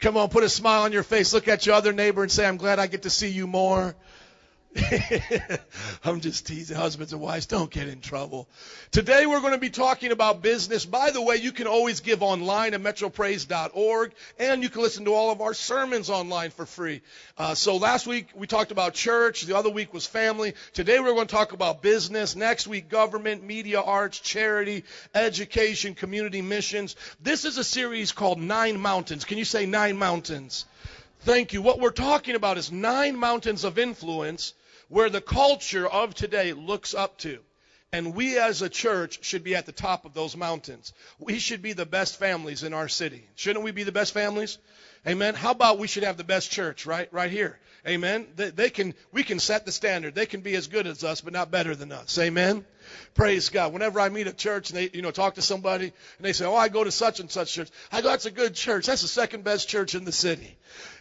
Come on, put a smile on your face. Look at your other neighbor and say, I'm glad I get to see you more. I'm just teasing husbands and wives. Don't get in trouble. Today we're going to be talking about business. By the way, you can always give online at metropraise.org and you can listen to all of our sermons online for free. Uh, so last week we talked about church. The other week was family. Today we're going to talk about business. Next week, government, media arts, charity, education, community missions. This is a series called Nine Mountains. Can you say Nine Mountains? Thank you. What we're talking about is nine mountains of influence where the culture of today looks up to. And we as a church should be at the top of those mountains. We should be the best families in our city. Shouldn't we be the best families? Amen. How about we should have the best church right right here? Amen. They, they, can we can set the standard. They can be as good as us, but not better than us. Amen. Praise God. Whenever I meet a church and they, you know, talk to somebody and they say, "Oh, I go to such and such church," I go, "That's a good church. That's the second best church in the city."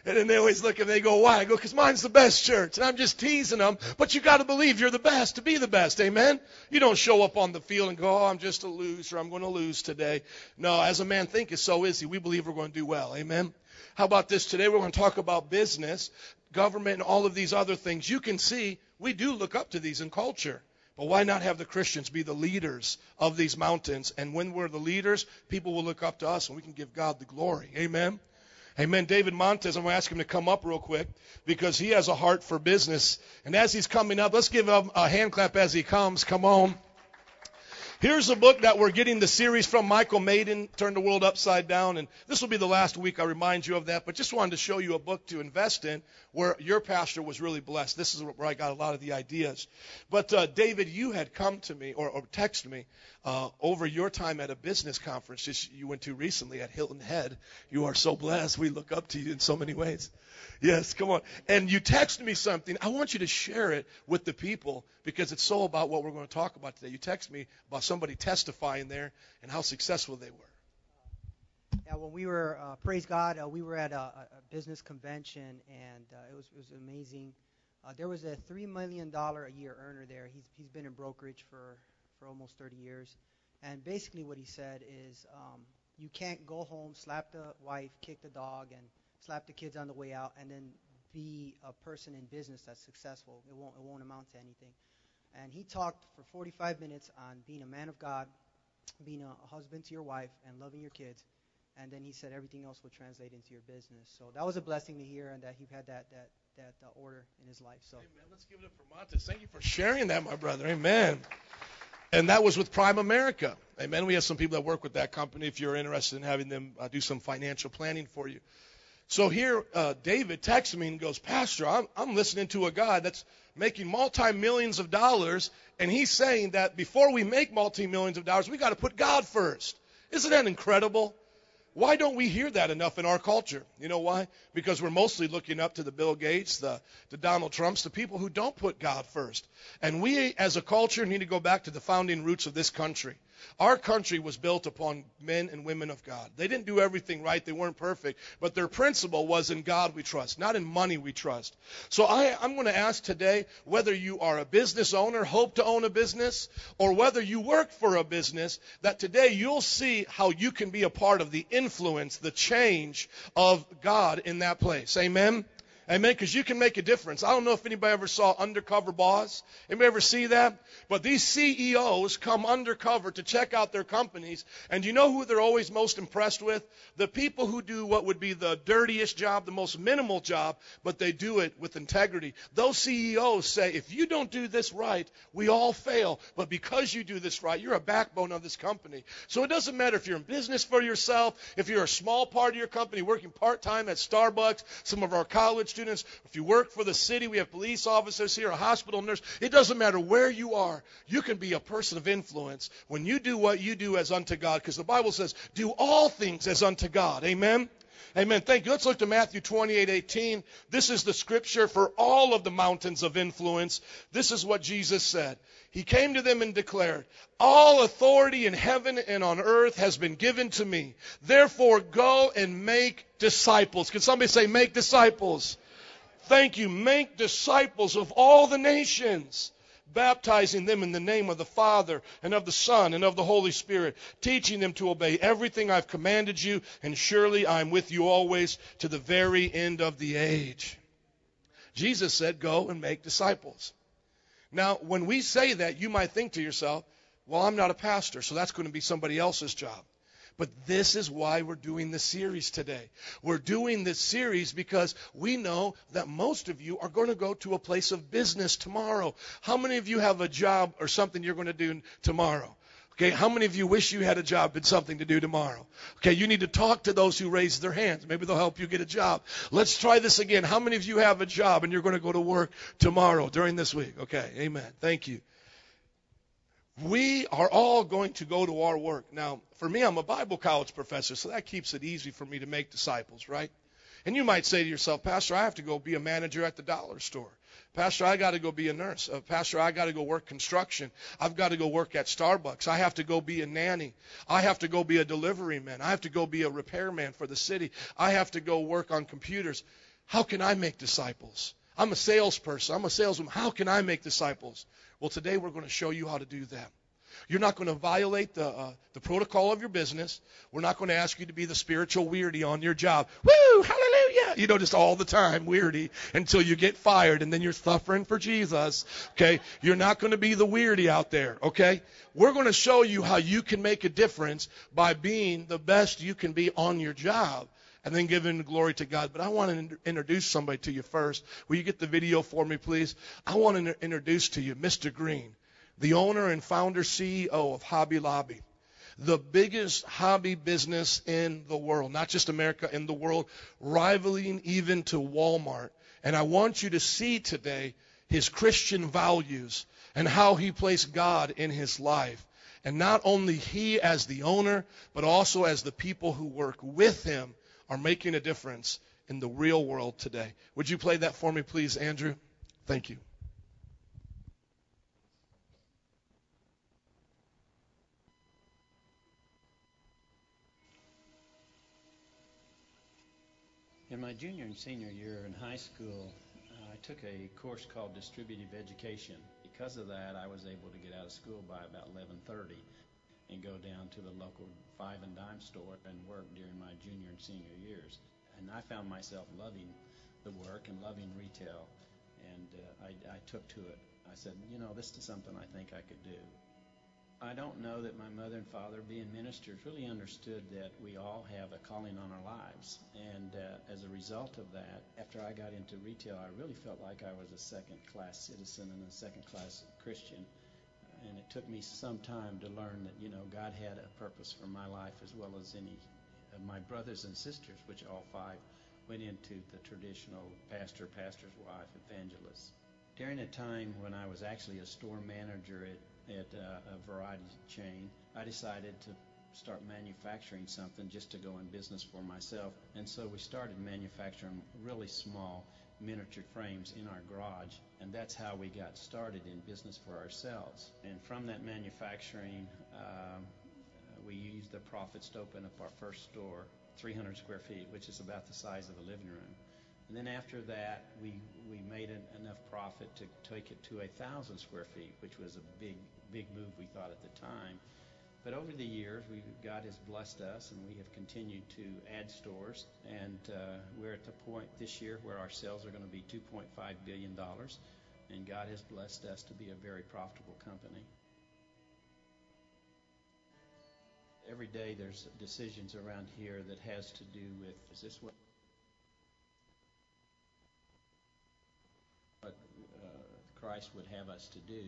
And then they always look and they go, "Why?" I go, "Because mine's the best church." And I'm just teasing them, but you got to believe you're the best to be the best. Amen. You don't show up on the field and go, "Oh, I'm just a loser. I'm going to lose today." No, as a man thinketh, so is he. We believe we're going to do well. Amen. How about this today? We're going to talk about business, government, and all of these other things. You can see we do look up to these in culture. But why not have the Christians be the leaders of these mountains? And when we're the leaders, people will look up to us and we can give God the glory. Amen. Amen. David Montez, I'm going to ask him to come up real quick because he has a heart for business. And as he's coming up, let's give him a hand clap as he comes. Come on. Here's a book that we're getting the series from Michael Maiden, Turn the World Upside Down. And this will be the last week I remind you of that. But just wanted to show you a book to invest in where your pastor was really blessed. This is where I got a lot of the ideas. But uh, David, you had come to me or, or texted me uh, over your time at a business conference you went to recently at Hilton Head. You are so blessed. We look up to you in so many ways. Yes, come on. And you texted me something. I want you to share it with the people because it's so about what we're going to talk about today. You texted me about somebody testifying there and how successful they were. Yeah, when we were, uh, praise God, uh, we were at a, a business convention and uh, it was it was amazing. Uh, there was a three million dollar a year earner there. He's he's been in brokerage for for almost 30 years, and basically what he said is, um, you can't go home, slap the wife, kick the dog, and slap the kids on the way out, and then be a person in business that's successful. It won't it won't amount to anything. And he talked for 45 minutes on being a man of God, being a husband to your wife, and loving your kids. And then he said everything else will translate into your business. So that was a blessing to hear, and that he had that that that uh, order in his life. So, Amen. Let's give it up for Montes. Thank you for sharing that, my brother. Amen. And that was with Primerica. Amen. We have some people that work with that company. If you're interested in having them uh, do some financial planning for you. So here, uh, David texts me and goes, Pastor, I'm, I'm listening to a guy that's making multi millions of dollars, and he's saying that before we make multi millions of dollars, we got to put God first. Isn't that incredible? Why don't we hear that enough in our culture? You know why? Because we're mostly looking up to the Bill Gates, the, the Donald Trumps, the people who don't put God first. And we, as a culture, need to go back to the founding roots of this country. Our country was built upon men and women of God. They didn't do everything right. They weren't perfect. But their principle was in God we trust, not in money we trust. So I, I'm going to ask today whether you are a business owner, hope to own a business, or whether you work for a business, that today you'll see how you can be a part of the influence, the change of God in that place. Amen? Amen. Because you can make a difference. I don't know if anybody ever saw Undercover Boss. Anybody ever see that? But these CEOs come undercover to check out their companies. And you know who they're always most impressed with? The people who do what would be the dirtiest job, the most minimal job, but they do it with integrity. Those CEOs say, if you don't do this right, we all fail. But because you do this right, you're a backbone of this company. So it doesn't matter if you're in business for yourself, if you're a small part of your company working part time at Starbucks, some of our college students, if you work for the city, we have police officers here, a hospital nurse. It doesn't matter where you are. You can be a person of influence when you do what you do as unto God, because the Bible says, do all things as unto God. Amen? Amen. Thank you. Let's look to Matthew 28, 18. This is the scripture for all of the mountains of influence. This is what Jesus said. He came to them and declared, All authority in heaven and on earth has been given to me. Therefore, go and make disciples. Can somebody say, make disciples? Thank you. Make disciples of all the nations, baptizing them in the name of the Father and of the Son and of the Holy Spirit, teaching them to obey everything I've commanded you, and surely I'm with you always to the very end of the age. Jesus said, Go and make disciples. Now, when we say that, you might think to yourself, Well, I'm not a pastor, so that's going to be somebody else's job. But this is why we're doing this series today. We're doing this series because we know that most of you are going to go to a place of business tomorrow. How many of you have a job or something you're going to do tomorrow? Okay, how many of you wish you had a job and something to do tomorrow? Okay, you need to talk to those who raise their hands. Maybe they'll help you get a job. Let's try this again. How many of you have a job and you're going to go to work tomorrow during this week? Okay, amen. Thank you. We are all going to go to our work. Now, for me, I'm a Bible college professor, so that keeps it easy for me to make disciples, right? And you might say to yourself, Pastor, I have to go be a manager at the dollar store. Pastor, I got to go be a nurse. Uh, Pastor, I got to go work construction. I've got to go work at Starbucks. I have to go be a nanny. I have to go be a delivery man. I have to go be a repairman for the city. I have to go work on computers. How can I make disciples? I'm a salesperson. I'm a saleswoman. How can I make disciples? Well, today we're going to show you how to do that. You're not going to violate the, uh, the protocol of your business. We're not going to ask you to be the spiritual weirdy on your job. Woo! Hallelujah! You know, just all the time weirdy until you get fired and then you're suffering for Jesus. Okay? You're not going to be the weirdy out there. Okay? We're going to show you how you can make a difference by being the best you can be on your job and then giving glory to God. But I want to introduce somebody to you first. Will you get the video for me, please? I want to introduce to you Mr. Green the owner and founder CEO of Hobby Lobby, the biggest hobby business in the world, not just America, in the world, rivaling even to Walmart. And I want you to see today his Christian values and how he placed God in his life. And not only he as the owner, but also as the people who work with him are making a difference in the real world today. Would you play that for me, please, Andrew? Thank you. In my junior and senior year in high school, uh, I took a course called distributive education. Because of that, I was able to get out of school by about 11:30 and go down to the local five and dime store and work during my junior and senior years. And I found myself loving the work and loving retail, and uh, I, I took to it. I said, you know, this is something I think I could do. I don't know that my mother and father, being ministers, really understood that we all have a calling on our lives. And uh, as a result of that, after I got into retail, I really felt like I was a second class citizen and a second class Christian. And it took me some time to learn that, you know, God had a purpose for my life as well as any of my brothers and sisters, which all five went into the traditional pastor, pastor's wife, evangelist. During a time when I was actually a store manager at at uh, a variety chain, I decided to start manufacturing something just to go in business for myself. And so we started manufacturing really small miniature frames in our garage, and that's how we got started in business for ourselves. And from that manufacturing, um, we used the profits to open up our first store, 300 square feet, which is about the size of a living room. And then after that, we we made an, enough profit to take it to a thousand square feet, which was a big big move we thought at the time. But over the years, we God has blessed us, and we have continued to add stores. And uh, we're at the point this year where our sales are going to be 2.5 billion dollars, and God has blessed us to be a very profitable company. Every day, there's decisions around here that has to do with is this what uh, Christ would have us to do.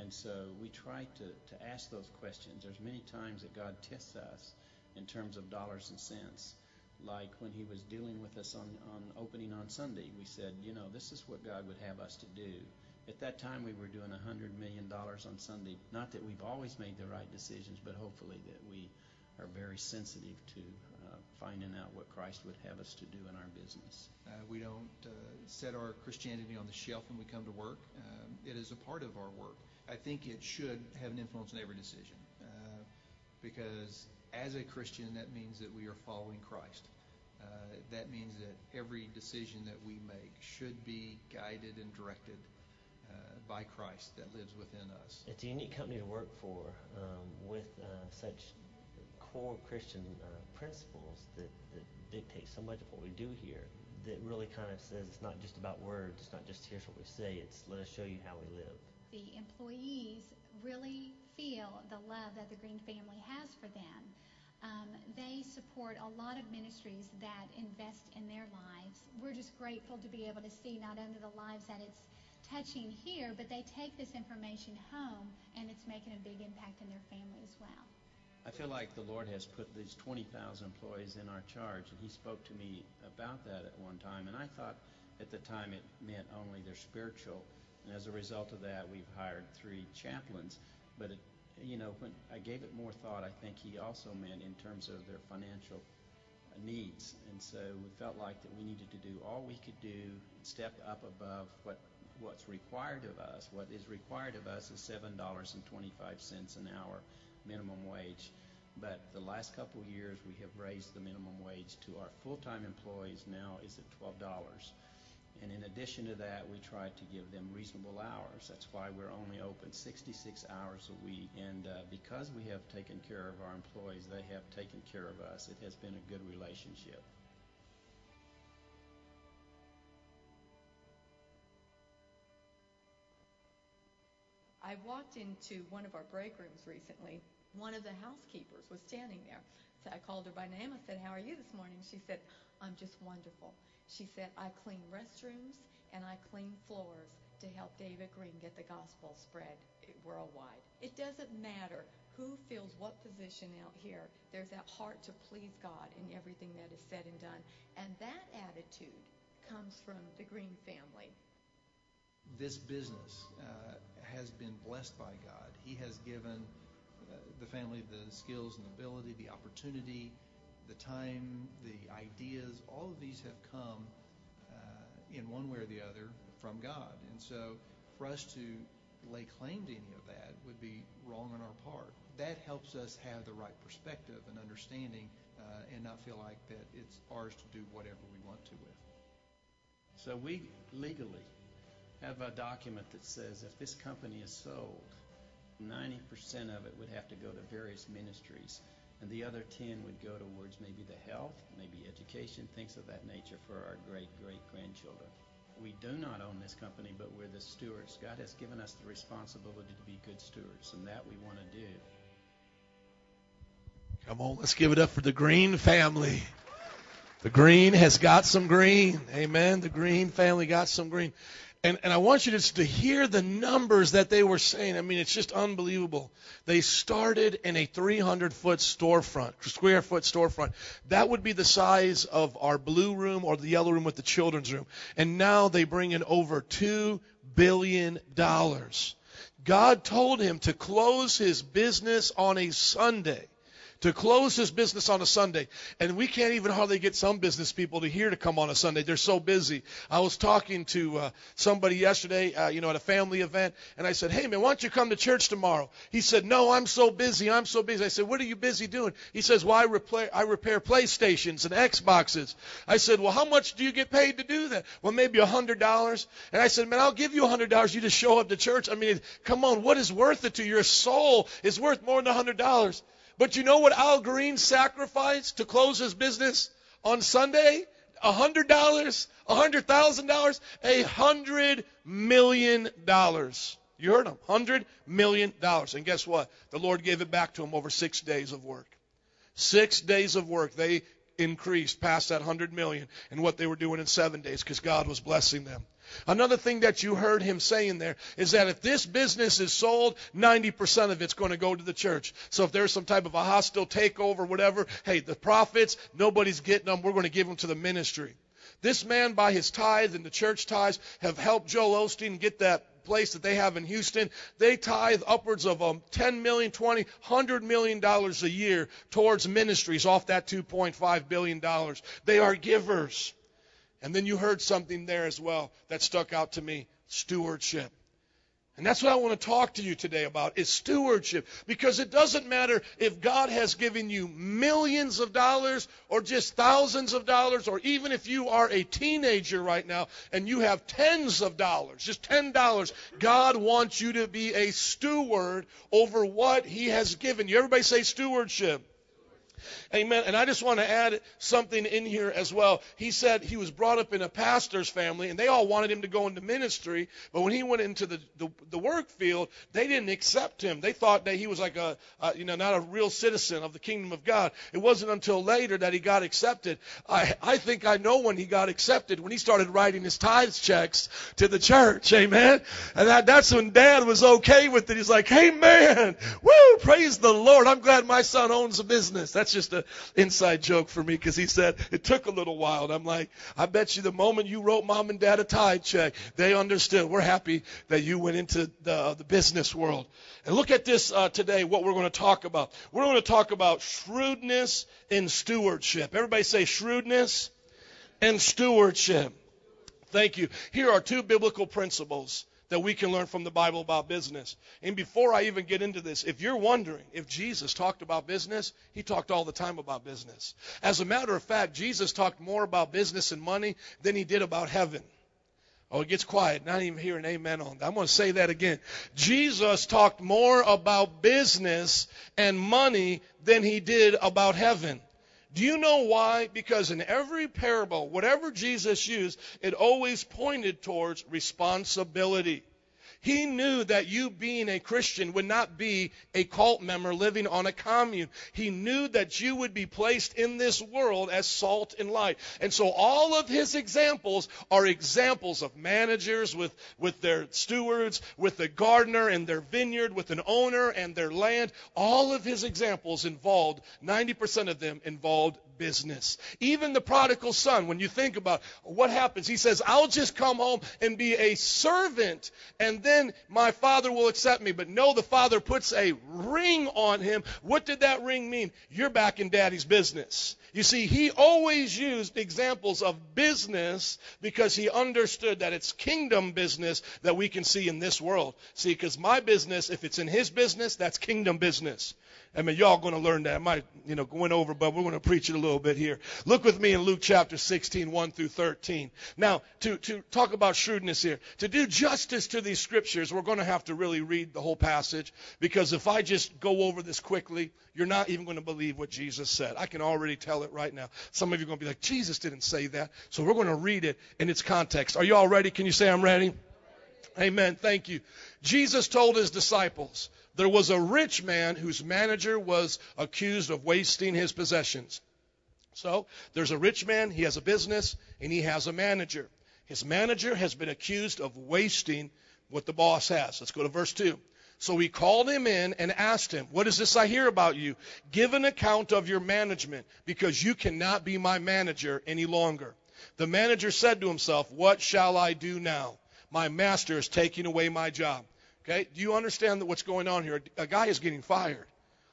And so we try to, to ask those questions. There's many times that God tests us in terms of dollars and cents. Like when he was dealing with us on, on opening on Sunday, we said, you know, this is what God would have us to do. At that time, we were doing $100 million on Sunday. Not that we've always made the right decisions, but hopefully that we are very sensitive to uh, finding out what Christ would have us to do in our business. Uh, we don't uh, set our Christianity on the shelf when we come to work. Um, it is a part of our work. I think it should have an influence on every decision uh, because as a Christian, that means that we are following Christ. Uh, that means that every decision that we make should be guided and directed uh, by Christ that lives within us. It's a unique company to work for um, with uh, such core Christian uh, principles that, that dictate so much of what we do here. That really kind of says it's not just about words. It's not just here's what we say. It's let us show you how we live. The employees really feel the love that the Green family has for them. Um, they support a lot of ministries that invest in their lives. We're just grateful to be able to see not only the lives that it's touching here, but they take this information home and it's making a big impact in their family as well. I feel like the Lord has put these 20,000 employees in our charge, and He spoke to me about that at one time, and I thought at the time it meant only their spiritual, and as a result of that, we've hired three chaplains. But it, you know, when I gave it more thought, I think He also meant in terms of their financial needs, and so we felt like that we needed to do all we could do, step up above what what's required of us. What is required of us is seven dollars and twenty-five cents an hour minimum wage. But the last couple of years, we have raised the minimum wage to our full-time employees now is at $12. And in addition to that, we try to give them reasonable hours. That's why we're only open 66 hours a week. And uh, because we have taken care of our employees, they have taken care of us. It has been a good relationship. I walked into one of our break rooms recently. One of the housekeepers was standing there. So I called her by name. I said, How are you this morning? She said, I'm just wonderful. She said, I clean restrooms and I clean floors to help David Green get the gospel spread worldwide. It doesn't matter who fills what position out here. There's that heart to please God in everything that is said and done. And that attitude comes from the Green family. This business uh, has been blessed by God. He has given uh, the family the skills and ability, the opportunity, the time, the ideas. All of these have come uh, in one way or the other from God. And so for us to lay claim to any of that would be wrong on our part. That helps us have the right perspective and understanding uh, and not feel like that it's ours to do whatever we want to with. So we legally have a document that says if this company is sold, 90% of it would have to go to various ministries, and the other 10 would go towards maybe the health, maybe education, things of that nature for our great great grandchildren. We do not own this company, but we're the stewards. God has given us the responsibility to be good stewards, and that we want to do. Come on, let's give it up for the Green family. The Green has got some green. Amen. The Green family got some green. And, and I want you just to hear the numbers that they were saying. I mean, it's just unbelievable. They started in a 300 foot storefront, square foot storefront. That would be the size of our blue room or the yellow room with the children's room. And now they bring in over $2 billion. God told him to close his business on a Sunday to close his business on a Sunday. And we can't even hardly get some business people to here to come on a Sunday. They're so busy. I was talking to uh, somebody yesterday, uh, you know, at a family event, and I said, "Hey man, why don't you come to church tomorrow?" He said, "No, I'm so busy. I'm so busy." I said, "What are you busy doing?" He says, "Well, I repair, I repair PlayStations and Xboxes." I said, "Well, how much do you get paid to do that?" Well, maybe a hundred dollars. And I said, "Man, I'll give you a hundred dollars. You just show up to church. I mean, come on, what is worth it to you? Your soul is worth more than a hundred dollars." But you know what Al Green sacrificed to close his business on Sunday? A hundred dollars, a hundred thousand dollars, a hundred million dollars. You heard him, hundred million dollars. And guess what? The Lord gave it back to him over six days of work. Six days of work. They increased past that hundred million in what they were doing in seven days because God was blessing them. Another thing that you heard him saying there is that if this business is sold, 90% of it's going to go to the church. So if there's some type of a hostile takeover, whatever, hey, the profits, nobody's getting them. We're going to give them to the ministry. This man, by his tithe and the church tithes, have helped Joel Osteen get that place that they have in Houston. They tithe upwards of um, 10 million, 20, 100 million dollars a year towards ministries off that 2.5 billion dollars. They are givers. And then you heard something there as well that stuck out to me stewardship. And that's what I want to talk to you today about is stewardship because it doesn't matter if God has given you millions of dollars or just thousands of dollars or even if you are a teenager right now and you have tens of dollars, just $10, God wants you to be a steward over what he has given you. Everybody say stewardship. Amen. And I just want to add something in here as well. He said he was brought up in a pastor's family, and they all wanted him to go into ministry. But when he went into the, the, the work field, they didn't accept him. They thought that he was like a, you know, not a real citizen of the kingdom of God. It wasn't until later that he got accepted. I, I think I know when he got accepted, when he started writing his tithes checks to the church. Amen. And that, that's when dad was okay with it. He's like, hey man, woo, praise the Lord. I'm glad my son owns a business. That's just a inside joke for me because he said it took a little while. And I'm like, I bet you the moment you wrote mom and dad a tithe check, they understood. We're happy that you went into the, the business world. And look at this uh, today, what we're going to talk about. We're going to talk about shrewdness and stewardship. Everybody say shrewdness and stewardship. Thank you. Here are two biblical principles that we can learn from the Bible about business. And before I even get into this, if you're wondering if Jesus talked about business, he talked all the time about business. As a matter of fact, Jesus talked more about business and money than he did about heaven. Oh, it gets quiet. Not even hearing amen on that. I'm going to say that again. Jesus talked more about business and money than he did about heaven. Do you know why? Because in every parable, whatever Jesus used, it always pointed towards responsibility. He knew that you being a Christian would not be a cult member living on a commune. He knew that you would be placed in this world as salt and light. And so all of his examples are examples of managers with, with their stewards, with the gardener and their vineyard, with an owner and their land. All of his examples involved, 90% of them involved business. Even the prodigal son, when you think about what happens, he says, I'll just come home and be a servant and then my father will accept me. But no, the father puts a ring on him. What did that ring mean? You're back in daddy's business. You see, he always used examples of business because he understood that it's kingdom business that we can see in this world. See, because my business, if it's in his business, that's kingdom business. I mean, y'all going to learn that. I might, you know, going over, but we're going to preach it a little bit here. Look with me in Luke chapter 16, 1 through 13. Now, to, to talk about shrewdness here, to do justice to these scriptures, we're going to have to really read the whole passage because if I just go over this quickly, you're not even going to believe what Jesus said. I can already tell it right now. Some of you are going to be like, Jesus didn't say that. So we're going to read it in its context. Are you all ready? Can you say I'm ready? Amen. Thank you. Jesus told his disciples, there was a rich man whose manager was accused of wasting his possessions. So there's a rich man, he has a business, and he has a manager. His manager has been accused of wasting what the boss has. Let's go to verse 2. So he called him in and asked him, What is this I hear about you? Give an account of your management, because you cannot be my manager any longer. The manager said to himself, What shall I do now? My master is taking away my job. Okay? Do you understand what's going on here? A guy is getting fired.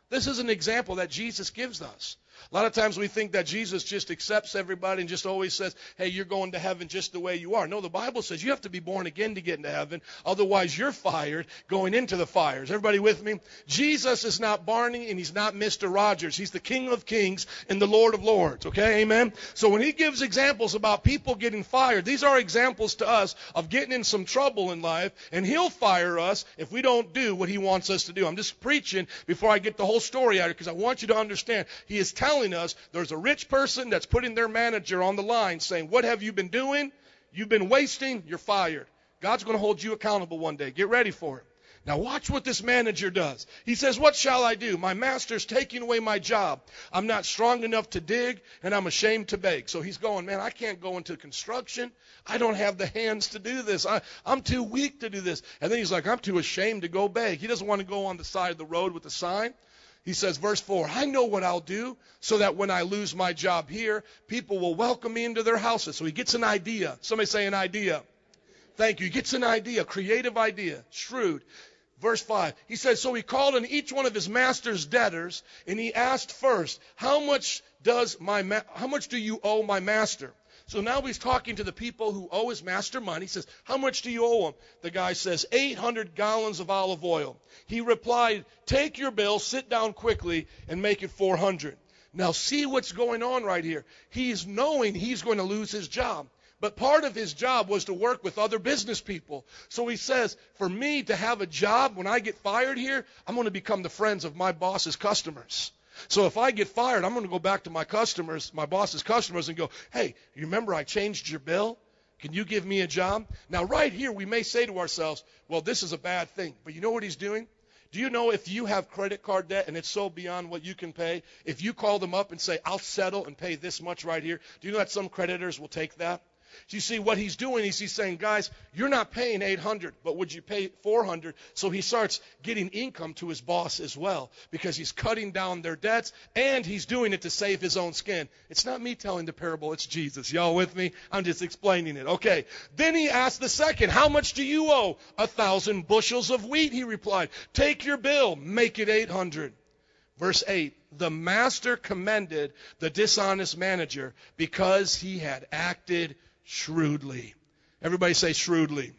This is an example that Jesus gives us. A lot of times we think that Jesus just accepts everybody and just always says, hey, you're going to heaven just the way you are. No, the Bible says you have to be born again to get into heaven. Otherwise, you're fired going into the fires. Everybody with me? Jesus is not Barney and he's not Mr. Rogers. He's the King of Kings and the Lord of Lords. Okay? Amen? So when he gives examples about people getting fired, these are examples to us of getting in some trouble in life and he'll fire us if we don't do what he wants us to do. I'm just preaching before I get the whole story out here because I want you to understand. He is telling telling us there's a rich person that's putting their manager on the line saying, What have you been doing? You've been wasting, you're fired. God's going to hold you accountable one day. Get ready for it. Now watch what this manager does. He says, What shall I do? My master's taking away my job. I'm not strong enough to dig, and I'm ashamed to beg. So he's going, Man, I can't go into construction. I don't have the hands to do this. I, I'm too weak to do this. And then he's like, I'm too ashamed to go beg. He doesn't want to go on the side of the road with a sign. He says, verse 4, I know what I'll do so that when I lose my job here, people will welcome me into their houses. So he gets an idea. Somebody say an idea. Thank you. He gets an idea, creative idea, shrewd. Verse 5, he says, So he called in each one of his master's debtors, and he asked first, How much does my ma- how much do you owe my master? So now he's talking to the people who owe his master money. He says, How much do you owe him? The guy says, 800 gallons of olive oil. He replied, Take your bill, sit down quickly, and make it 400. Now see what's going on right here. He's knowing he's going to lose his job. But part of his job was to work with other business people. So he says, for me to have a job when I get fired here, I'm going to become the friends of my boss's customers. So if I get fired, I'm going to go back to my customers, my boss's customers, and go, hey, you remember I changed your bill? Can you give me a job? Now, right here, we may say to ourselves, well, this is a bad thing. But you know what he's doing? Do you know if you have credit card debt and it's so beyond what you can pay, if you call them up and say, I'll settle and pay this much right here, do you know that some creditors will take that? You see, what he's doing is he's saying, guys, you're not paying 800, but would you pay 400? So he starts getting income to his boss as well because he's cutting down their debts and he's doing it to save his own skin. It's not me telling the parable, it's Jesus. Y'all with me? I'm just explaining it. Okay. Then he asked the second, how much do you owe? A thousand bushels of wheat, he replied. Take your bill, make it 800. Verse 8 The master commended the dishonest manager because he had acted shrewdly. Everybody say shrewdly.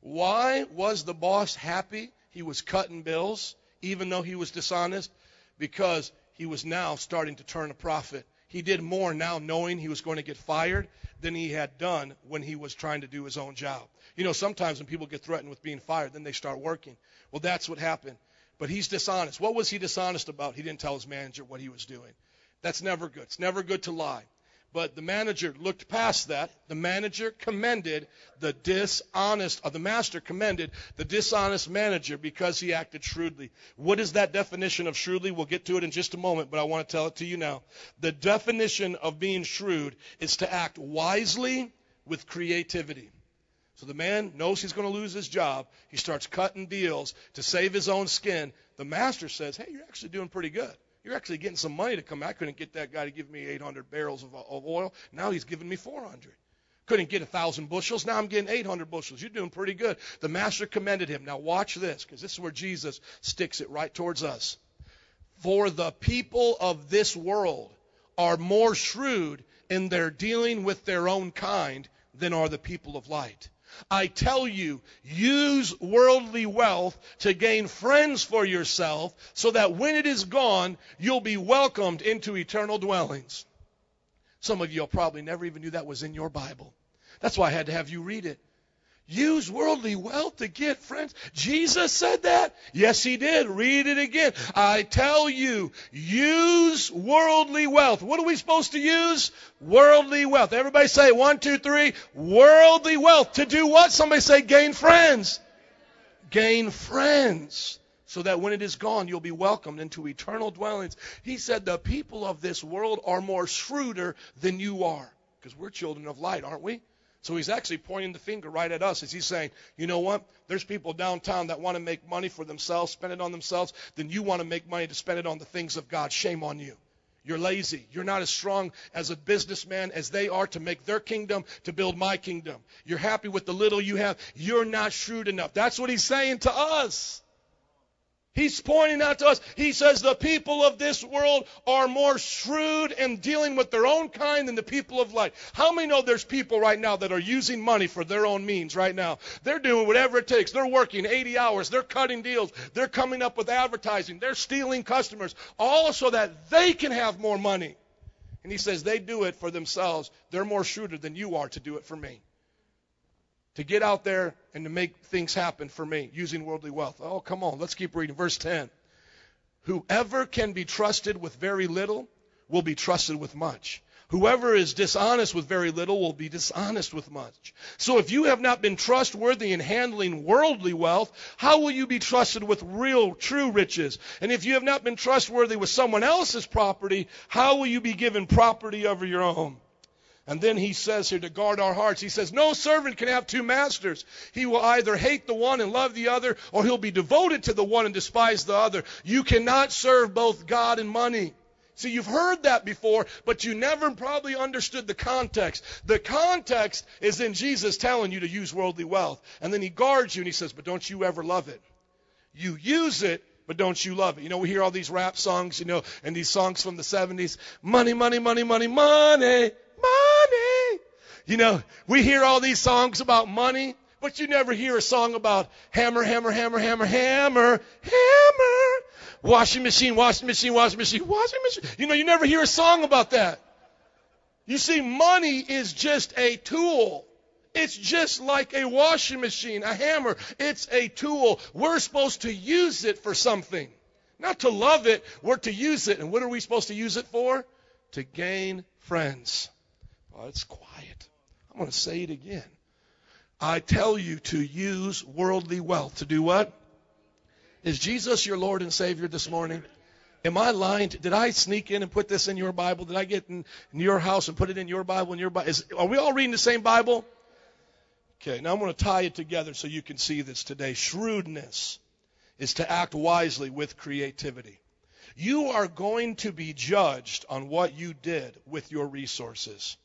Why was the boss happy? He was cutting bills, even though he was dishonest, because he was now starting to turn a profit. He did more now knowing he was going to get fired than he had done when he was trying to do his own job. You know, sometimes when people get threatened with being fired, then they start working. Well, that's what happened. But he's dishonest. What was he dishonest about? He didn't tell his manager what he was doing. That's never good. It's never good to lie. But the manager looked past that. The manager commended the dishonest, or the master commended the dishonest manager because he acted shrewdly. What is that definition of shrewdly? We'll get to it in just a moment, but I want to tell it to you now. The definition of being shrewd is to act wisely with creativity. So the man knows he's going to lose his job. He starts cutting deals to save his own skin. The master says, Hey, you're actually doing pretty good. You're actually getting some money to come. I couldn't get that guy to give me 800 barrels of, of oil. Now he's giving me 400. Couldn't get thousand bushels. Now I'm getting 800 bushels. You're doing pretty good. The master commended him. Now watch this, because this is where Jesus sticks it right towards us. For the people of this world are more shrewd in their dealing with their own kind than are the people of light. I tell you, use worldly wealth to gain friends for yourself so that when it is gone, you'll be welcomed into eternal dwellings. Some of you probably never even knew that was in your Bible. That's why I had to have you read it. Use worldly wealth to get friends. Jesus said that? Yes, he did. Read it again. I tell you, use worldly wealth. What are we supposed to use? Worldly wealth. Everybody say one, two, three. Worldly wealth. To do what? Somebody say gain friends. Gain friends. So that when it is gone, you'll be welcomed into eternal dwellings. He said the people of this world are more shrewder than you are. Because we're children of light, aren't we? So he's actually pointing the finger right at us as he's saying, you know what? There's people downtown that want to make money for themselves, spend it on themselves. Then you want to make money to spend it on the things of God. Shame on you. You're lazy. You're not as strong as a businessman as they are to make their kingdom, to build my kingdom. You're happy with the little you have. You're not shrewd enough. That's what he's saying to us. He's pointing out to us, he says the people of this world are more shrewd in dealing with their own kind than the people of light. How many know there's people right now that are using money for their own means right now? They're doing whatever it takes. They're working 80 hours. They're cutting deals. They're coming up with advertising. They're stealing customers, all so that they can have more money. And he says they do it for themselves. They're more shrewder than you are to do it for me to get out there and to make things happen for me using worldly wealth. Oh, come on, let's keep reading. Verse 10. Whoever can be trusted with very little will be trusted with much. Whoever is dishonest with very little will be dishonest with much. So if you have not been trustworthy in handling worldly wealth, how will you be trusted with real, true riches? And if you have not been trustworthy with someone else's property, how will you be given property over your own? And then he says here to guard our hearts, he says, No servant can have two masters. He will either hate the one and love the other, or he'll be devoted to the one and despise the other. You cannot serve both God and money. See, you've heard that before, but you never probably understood the context. The context is in Jesus telling you to use worldly wealth. And then he guards you and he says, But don't you ever love it. You use it, but don't you love it? You know, we hear all these rap songs, you know, and these songs from the 70s. Money, money, money, money, money money. You know, we hear all these songs about money, but you never hear a song about hammer, hammer, hammer, hammer, hammer, hammer. Washing machine, washing machine, washing machine, washing machine. You know, you never hear a song about that. You see, money is just a tool. It's just like a washing machine, a hammer. It's a tool. We're supposed to use it for something. Not to love it, we're to use it. And what are we supposed to use it for? To gain friends. Oh, it's quiet. I'm going to say it again. I tell you to use worldly wealth. To do what? Is Jesus your Lord and Savior this morning? Am I lying? Did I sneak in and put this in your Bible? Did I get in, in your house and put it in your Bible? Your Bible? Is, are we all reading the same Bible? Okay, now I'm going to tie it together so you can see this today. Shrewdness is to act wisely with creativity. You are going to be judged on what you did with your resources.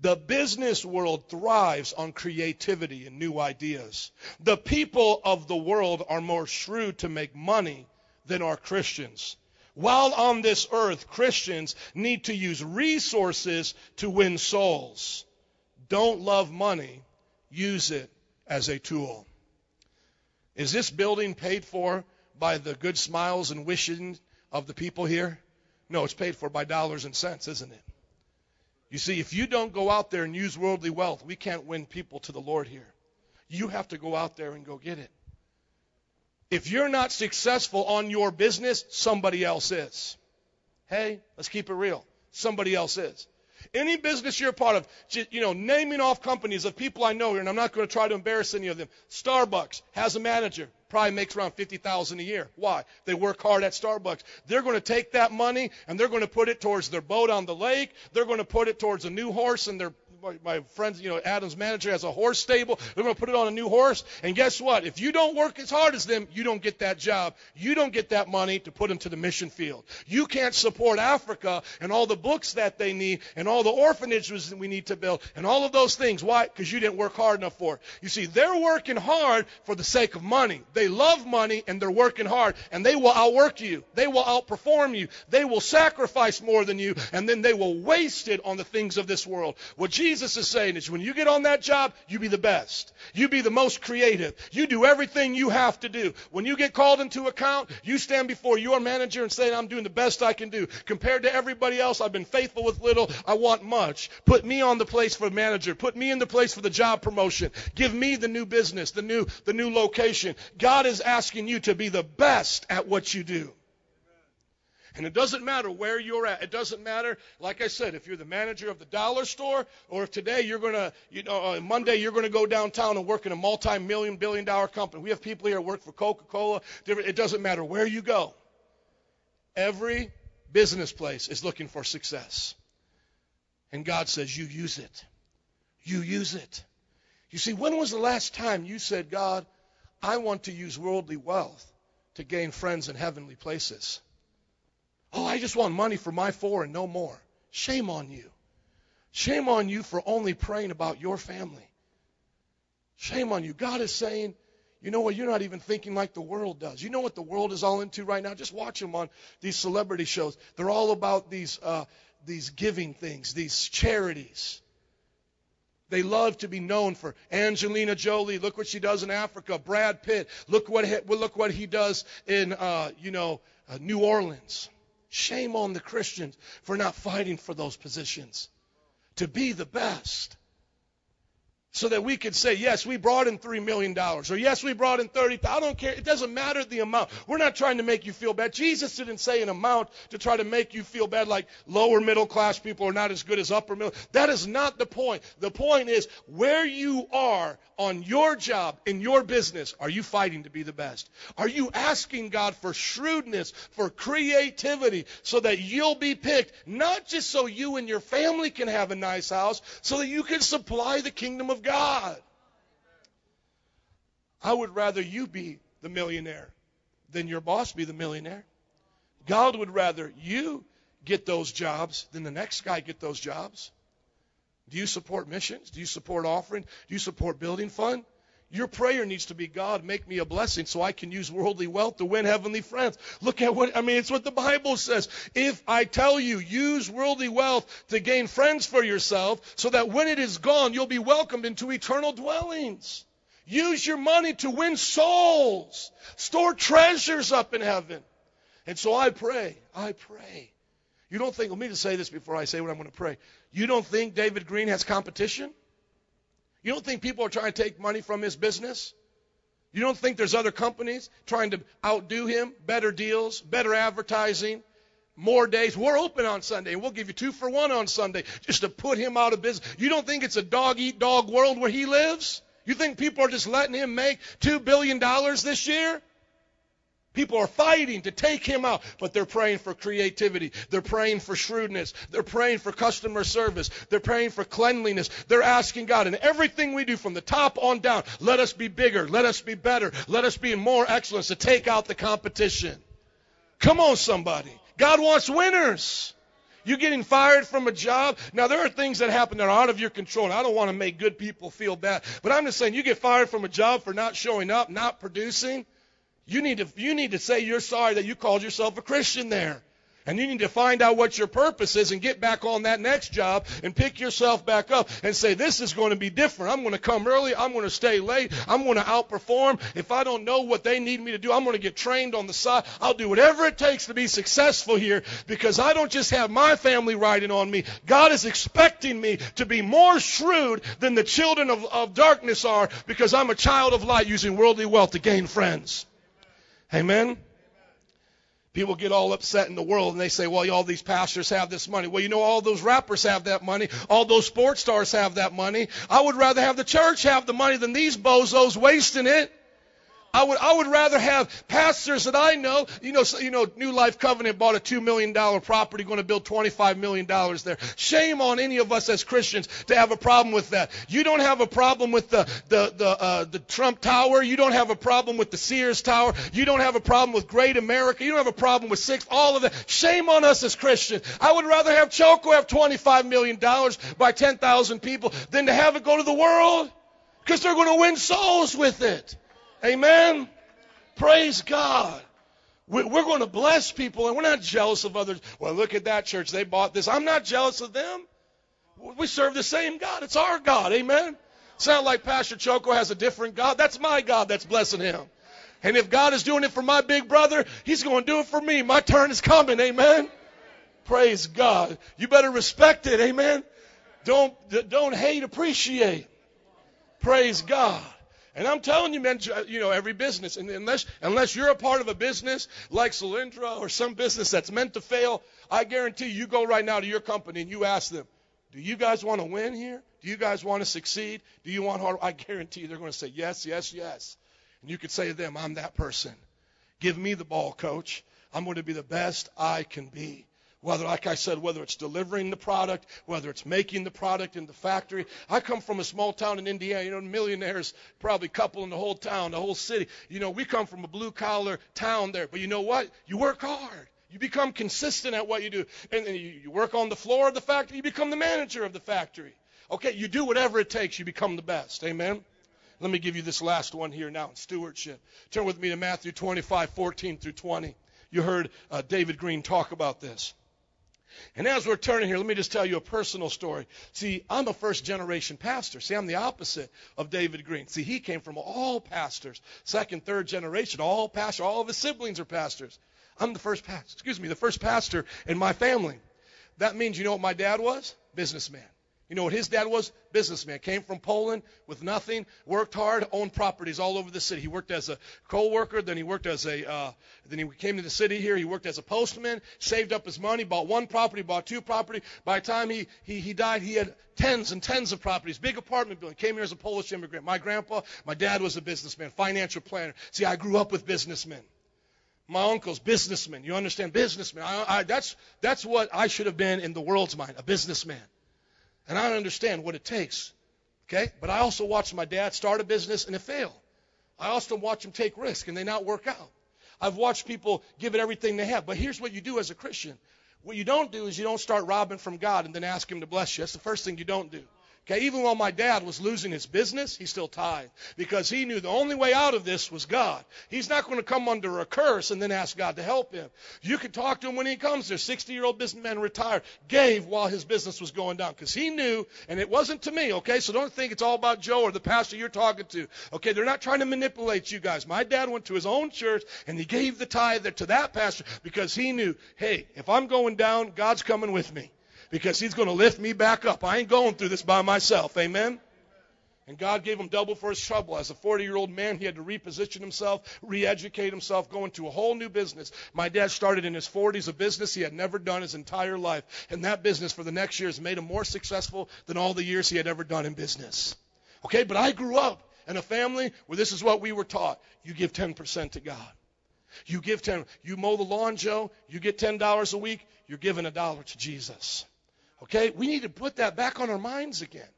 The business world thrives on creativity and new ideas. The people of the world are more shrewd to make money than are Christians. While on this earth, Christians need to use resources to win souls. Don't love money, use it as a tool. Is this building paid for by the good smiles and wishing of the people here? No, it's paid for by dollars and cents, isn't it? You see, if you don't go out there and use worldly wealth, we can't win people to the Lord here. You have to go out there and go get it. If you're not successful on your business, somebody else is. Hey, let's keep it real. Somebody else is. Any business you're a part of, you know, naming off companies of people I know here, and I'm not going to try to embarrass any of them. Starbucks has a manager probably makes around 50,000 a year. Why? They work hard at Starbucks. They're going to take that money and they're going to put it towards their boat on the lake. They're going to put it towards a new horse and their my, my friends, you know, Adam's manager has a horse stable. They're going to put it on a new horse. And guess what? If you don't work as hard as them, you don't get that job. You don't get that money to put them to the mission field. You can't support Africa and all the books that they need and all the orphanages that we need to build and all of those things. Why? Because you didn't work hard enough for it. You see, they're working hard for the sake of money. They love money and they're working hard and they will outwork you. They will outperform you. They will sacrifice more than you and then they will waste it on the things of this world. What Jesus Jesus is saying is when you get on that job, you be the best. You be the most creative. You do everything you have to do. When you get called into account, you stand before your manager and say, I'm doing the best I can do. Compared to everybody else, I've been faithful with little. I want much. Put me on the place for manager. Put me in the place for the job promotion. Give me the new business, the new, the new location. God is asking you to be the best at what you do. And it doesn't matter where you're at. It doesn't matter, like I said, if you're the manager of the dollar store or if today you're going to, you know, on Monday you're going to go downtown and work in a multi-million billion dollar company. We have people here who work for Coca-Cola. It doesn't matter where you go. Every business place is looking for success. And God says, you use it. You use it. You see, when was the last time you said, God, I want to use worldly wealth to gain friends in heavenly places? Oh, I just want money for my four and no more. Shame on you. Shame on you for only praying about your family. Shame on you. God is saying, You know what? You're not even thinking like the world does. You know what the world is all into right now? Just watch them on these celebrity shows. They're all about these uh, these giving things, these charities. They love to be known for Angelina Jolie. Look what she does in Africa. Brad Pitt. Look what he, look what he does in uh, you know uh, New Orleans. Shame on the Christians for not fighting for those positions. To be the best so that we could say, yes, we brought in $3 million, or yes, we brought in 30. I don't care. It doesn't matter the amount. We're not trying to make you feel bad. Jesus didn't say an amount to try to make you feel bad like lower middle class people are not as good as upper middle. That is not the point. The point is where you are on your job, in your business, are you fighting to be the best? Are you asking God for shrewdness, for creativity, so that you'll be picked, not just so you and your family can have a nice house, so that you can supply the kingdom of God. I would rather you be the millionaire than your boss be the millionaire. God would rather you get those jobs than the next guy get those jobs. Do you support missions? Do you support offering? Do you support building fund? Your prayer needs to be, God, make me a blessing so I can use worldly wealth to win heavenly friends. Look at what, I mean, it's what the Bible says. If I tell you, use worldly wealth to gain friends for yourself so that when it is gone, you'll be welcomed into eternal dwellings. Use your money to win souls. Store treasures up in heaven. And so I pray, I pray. You don't think, let me just say this before I say what I'm going to pray. You don't think David Green has competition? You don't think people are trying to take money from his business? You don't think there's other companies trying to outdo him? Better deals, better advertising, more days. We're open on Sunday, and we'll give you two for one on Sunday just to put him out of business. You don't think it's a dog eat dog world where he lives? You think people are just letting him make $2 billion this year? People are fighting to take him out, but they're praying for creativity. They're praying for shrewdness. They're praying for customer service. They're praying for cleanliness. They're asking God, and everything we do from the top on down, let us be bigger, let us be better, let us be more excellence to take out the competition. Come on, somebody. God wants winners. You getting fired from a job? Now there are things that happen that are out of your control, I don't want to make good people feel bad. But I'm just saying, you get fired from a job for not showing up, not producing. You need to you need to say you're sorry that you called yourself a Christian there. And you need to find out what your purpose is and get back on that next job and pick yourself back up and say, This is going to be different. I'm going to come early. I'm going to stay late. I'm going to outperform. If I don't know what they need me to do, I'm going to get trained on the side. I'll do whatever it takes to be successful here because I don't just have my family riding on me. God is expecting me to be more shrewd than the children of, of darkness are because I'm a child of light using worldly wealth to gain friends. Amen. People get all upset in the world and they say, well, all these pastors have this money. Well, you know, all those rappers have that money. All those sports stars have that money. I would rather have the church have the money than these bozos wasting it. I would, I would rather have pastors that I know, you know, you know, New Life Covenant bought a $2 million property, going to build $25 million there. Shame on any of us as Christians to have a problem with that. You don't have a problem with the, the, the, uh, the Trump Tower. You don't have a problem with the Sears Tower. You don't have a problem with Great America. You don't have a problem with six, all of that. Shame on us as Christians. I would rather have Choco have $25 million by 10,000 people than to have it go to the world because they're going to win souls with it. Amen. Praise God. We're going to bless people, and we're not jealous of others. Well, look at that church. They bought this. I'm not jealous of them. We serve the same God. It's our God. Amen. Sound like Pastor Choco has a different God. That's my God that's blessing him. And if God is doing it for my big brother, he's going to do it for me. My turn is coming. Amen. Praise God. You better respect it. Amen. Don't, don't hate, appreciate. Praise God. And I'm telling you, man, uh, you know, every business, and unless, unless you're a part of a business like Solyndra or some business that's meant to fail, I guarantee you, you go right now to your company and you ask them, do you guys want to win here? Do you guys want to succeed? Do you want hard? I guarantee they're going to say yes, yes, yes. And you could say to them, I'm that person. Give me the ball, coach. I'm going to be the best I can be. Whether, like I said, whether it's delivering the product, whether it's making the product in the factory. I come from a small town in Indiana. You know, millionaires, probably couple in the whole town, the whole city. You know, we come from a blue collar town there. But you know what? You work hard. You become consistent at what you do. And then you, work on the floor of the factory. You become the manager of the factory. Okay, you do whatever it takes. You become the best. Amen. Let me give you this last one here now in stewardship. Turn with me to Matthew 25, 14 through 20. You heard uh, David Green talk about this. And as we're turning here, let me just tell you a personal story. See, I'm a first generation pastor. See, I'm the opposite of David Green. See, he came from all pastors, second, third generation, all pastors. All of his siblings are pastors. I'm the first pastor, excuse me, the first pastor in my family. That means you know what my dad was? Businessman. You know what his dad was? Businessman. Came from Poland with nothing, worked hard, owned properties all over the city. He worked as a coal worker, then he worked as a, uh, then he came to the city here. He worked as a postman, saved up his money, bought one property, bought two property. By the time he, he, he died, he had tens and tens of properties, big apartment building. Came here as a Polish immigrant. My grandpa, my dad was a businessman, financial planner. See, I grew up with businessmen. My uncle's businessman. You understand? Businessman. I, I, that's, that's what I should have been in the world's mind, a businessman. And I don't understand what it takes. Okay? But I also watched my dad start a business and it fail. I also watch him take risks and they not work out. I've watched people give it everything they have. But here's what you do as a Christian. What you don't do is you don't start robbing from God and then ask him to bless you. That's the first thing you don't do. Okay, even while my dad was losing his business, he still tithed because he knew the only way out of this was God. He's not going to come under a curse and then ask God to help him. You can talk to him when he comes there. 60 year old businessman retired, gave while his business was going down because he knew, and it wasn't to me, okay? So don't think it's all about Joe or the pastor you're talking to. Okay, they're not trying to manipulate you guys. My dad went to his own church and he gave the tithe to that pastor because he knew, hey, if I'm going down, God's coming with me because he's going to lift me back up. I ain't going through this by myself. Amen. And God gave him double for his trouble. As a 40 year old man, he had to reposition himself, re educate himself, go into a whole new business. My dad started in his 40s a business he had never done his entire life. And that business for the next years made him more successful than all the years he had ever done in business. Okay, but I grew up in a family where this is what we were taught you give 10% to God. You give 10. You mow the lawn, Joe, you get $10 a week, you're giving a dollar to Jesus. Okay? We need to put that back on our minds again.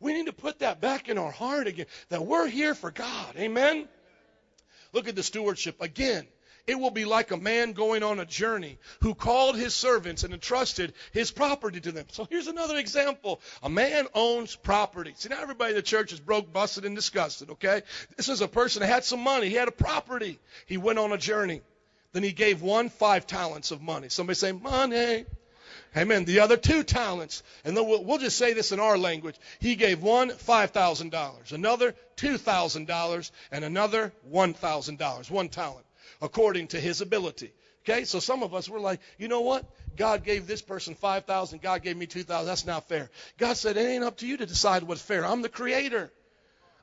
We need to put that back in our heart again that we're here for God. Amen? Look at the stewardship again. It will be like a man going on a journey who called his servants and entrusted his property to them. So here's another example. A man owns property. See, now everybody in the church is broke, busted, and disgusted, okay? This is a person that had some money. He had a property. He went on a journey. Then he gave one five talents of money. Somebody say, money. Amen. The other two talents. And we'll, we'll just say this in our language. He gave one $5,000, another $2,000, and another $1,000. One talent, according to his ability. Okay? So some of us were like, you know what? God gave this person 5,000, God gave me 2,000. That's not fair. God said, it ain't up to you to decide what's fair. I'm the creator.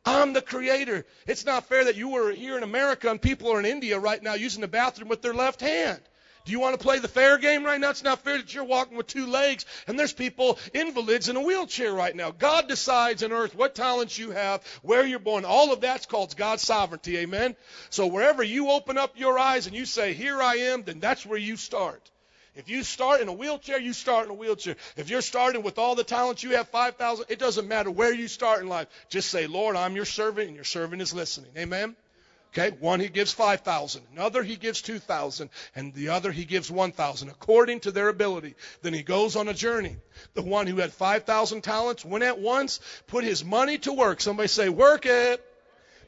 I'm the creator. It's not fair that you were here in America and people are in India right now using the bathroom with their left hand. Do you want to play the fair game right now? It's not fair that you're walking with two legs and there's people, invalids, in a wheelchair right now. God decides on earth what talents you have, where you're born. All of that's called God's sovereignty. Amen? So wherever you open up your eyes and you say, Here I am, then that's where you start. If you start in a wheelchair, you start in a wheelchair. If you're starting with all the talents you have, 5,000, it doesn't matter where you start in life. Just say, Lord, I'm your servant, and your servant is listening. Amen? Okay, one he gives 5,000, another he gives 2,000, and the other he gives 1,000 according to their ability. Then he goes on a journey. The one who had 5,000 talents went at once, put his money to work. Somebody say, work it.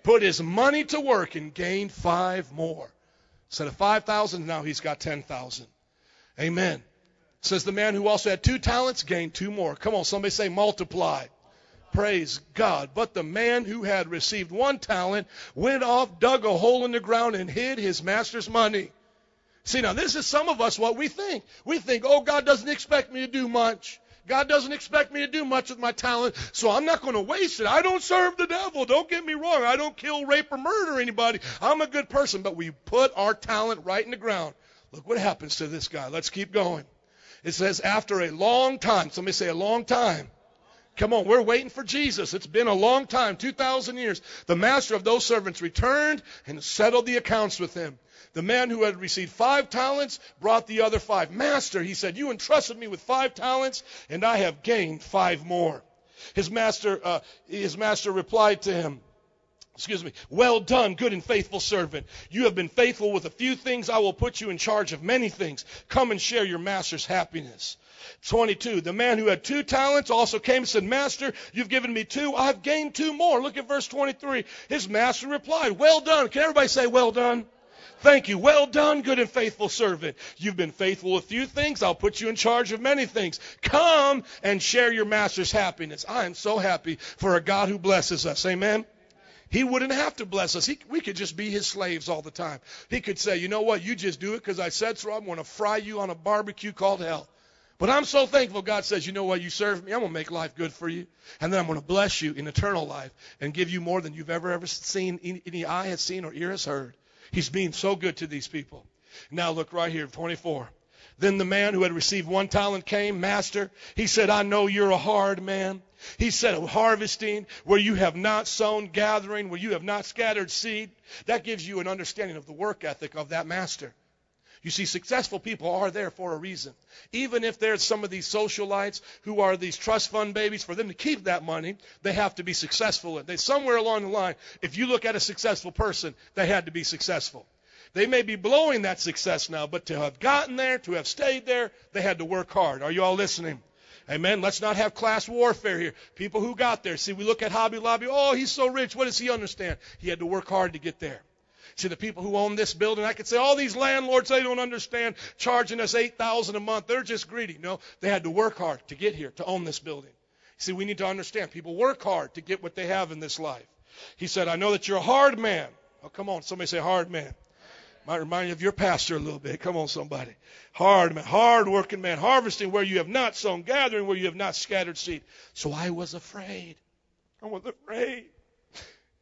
Put his money to work and gained five more. Instead of 5,000, now he's got 10,000. Amen. Says the man who also had two talents gained two more. Come on, somebody say multiply. Praise God. But the man who had received one talent went off, dug a hole in the ground, and hid his master's money. See, now this is some of us what we think. We think, oh, God doesn't expect me to do much. God doesn't expect me to do much with my talent, so I'm not going to waste it. I don't serve the devil. Don't get me wrong. I don't kill, rape, or murder anybody. I'm a good person, but we put our talent right in the ground. Look what happens to this guy. Let's keep going. It says, after a long time, somebody say a long time. Come on, we're waiting for Jesus. It's been a long time, 2,000 years. The master of those servants returned and settled the accounts with him. The man who had received five talents brought the other five. Master, he said, you entrusted me with five talents, and I have gained five more. His master, uh, his master replied to him, excuse me, well done, good and faithful servant. You have been faithful with a few things. I will put you in charge of many things. Come and share your master's happiness. 22. The man who had two talents also came and said, Master, you've given me two. I've gained two more. Look at verse 23. His master replied, Well done. Can everybody say, Well done? Thank you. Well done, good and faithful servant. You've been faithful with few things. I'll put you in charge of many things. Come and share your master's happiness. I am so happy for a God who blesses us. Amen. He wouldn't have to bless us. He, we could just be his slaves all the time. He could say, you know what, you just do it because I said so. I'm going to fry you on a barbecue called hell. But I'm so thankful God says, you know what, you serve me, I'm going to make life good for you. And then I'm going to bless you in eternal life and give you more than you've ever, ever seen, any eye has seen or ear has heard. He's being so good to these people. Now look right here, 24. Then the man who had received one talent came, Master. He said, I know you're a hard man he said, harvesting where you have not sown, gathering where you have not scattered seed. That gives you an understanding of the work ethic of that master. You see, successful people are there for a reason. Even if there's some of these socialites who are these trust fund babies, for them to keep that money, they have to be successful. They, somewhere along the line, if you look at a successful person, they had to be successful. They may be blowing that success now, but to have gotten there, to have stayed there, they had to work hard. Are you all listening? Amen. Let's not have class warfare here. People who got there. See, we look at Hobby Lobby. Oh, he's so rich. What does he understand? He had to work hard to get there. See, the people who own this building, I could say, all these landlords, they don't understand charging us 8000 a month. They're just greedy. No, they had to work hard to get here, to own this building. See, we need to understand. People work hard to get what they have in this life. He said, I know that you're a hard man. Oh, come on. Somebody say hard man. Might remind you of your pastor a little bit. Come on, somebody. Hard man, hard working man, harvesting where you have not sown, gathering where you have not scattered seed. So I was afraid. I was afraid.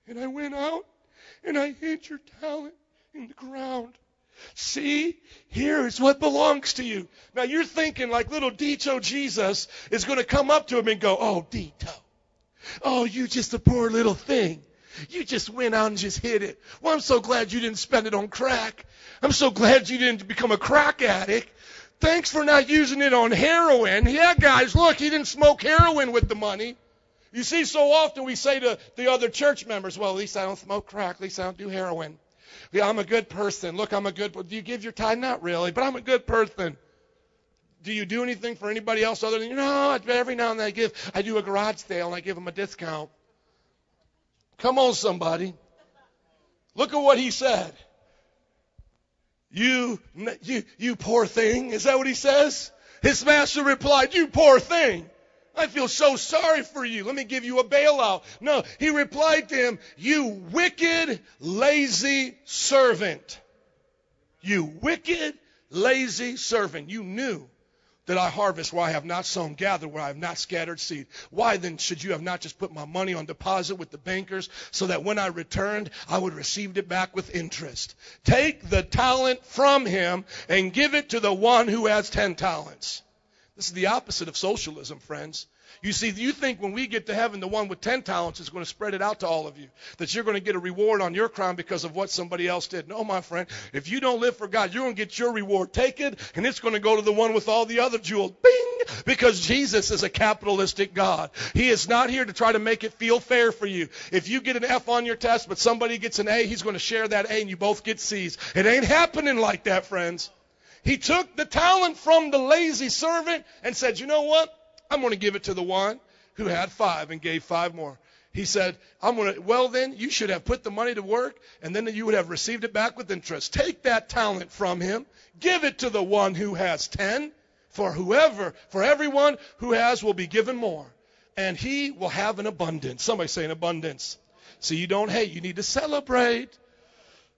And I went out and I hid your talent in the ground. See, here is what belongs to you. Now you're thinking like little Dito Jesus is going to come up to him and go, Oh, Dito. Oh, you just a poor little thing. You just went out and just hid it. Well, I'm so glad you didn't spend it on crack. I'm so glad you didn't become a crack addict. Thanks for not using it on heroin. Yeah, guys, look, he didn't smoke heroin with the money. You see, so often we say to the other church members, well, at least I don't smoke crack. At least I don't do heroin. I'm a good person. Look, I'm a good, do you give your tithe? Not really, but I'm a good person. Do you do anything for anybody else other than, you know, every now and then I give, I do a garage sale and I give them a discount. Come on, somebody. Look at what he said. You, you, you poor thing. Is that what he says? His master replied, You poor thing. I feel so sorry for you. Let me give you a bailout. No, he replied to him, You wicked, lazy servant. You wicked, lazy servant. You knew that I harvest where I have not sown, gather where I have not scattered seed. Why then should you have not just put my money on deposit with the bankers so that when I returned, I would receive it back with interest? Take the talent from him and give it to the one who has ten talents. This is the opposite of socialism, friends. You see, you think when we get to heaven, the one with 10 talents is going to spread it out to all of you. That you're going to get a reward on your crown because of what somebody else did. No, my friend. If you don't live for God, you're going to get your reward taken, and it's going to go to the one with all the other jewels. Bing! Because Jesus is a capitalistic God. He is not here to try to make it feel fair for you. If you get an F on your test, but somebody gets an A, he's going to share that A, and you both get C's. It ain't happening like that, friends. He took the talent from the lazy servant and said, You know what? I'm going to give it to the one who had five and gave five more. He said, I'm going to, well then, you should have put the money to work and then you would have received it back with interest. Take that talent from him. Give it to the one who has ten. For whoever, for everyone who has will be given more. And he will have an abundance. Somebody say an abundance. So you don't hate. You need to celebrate.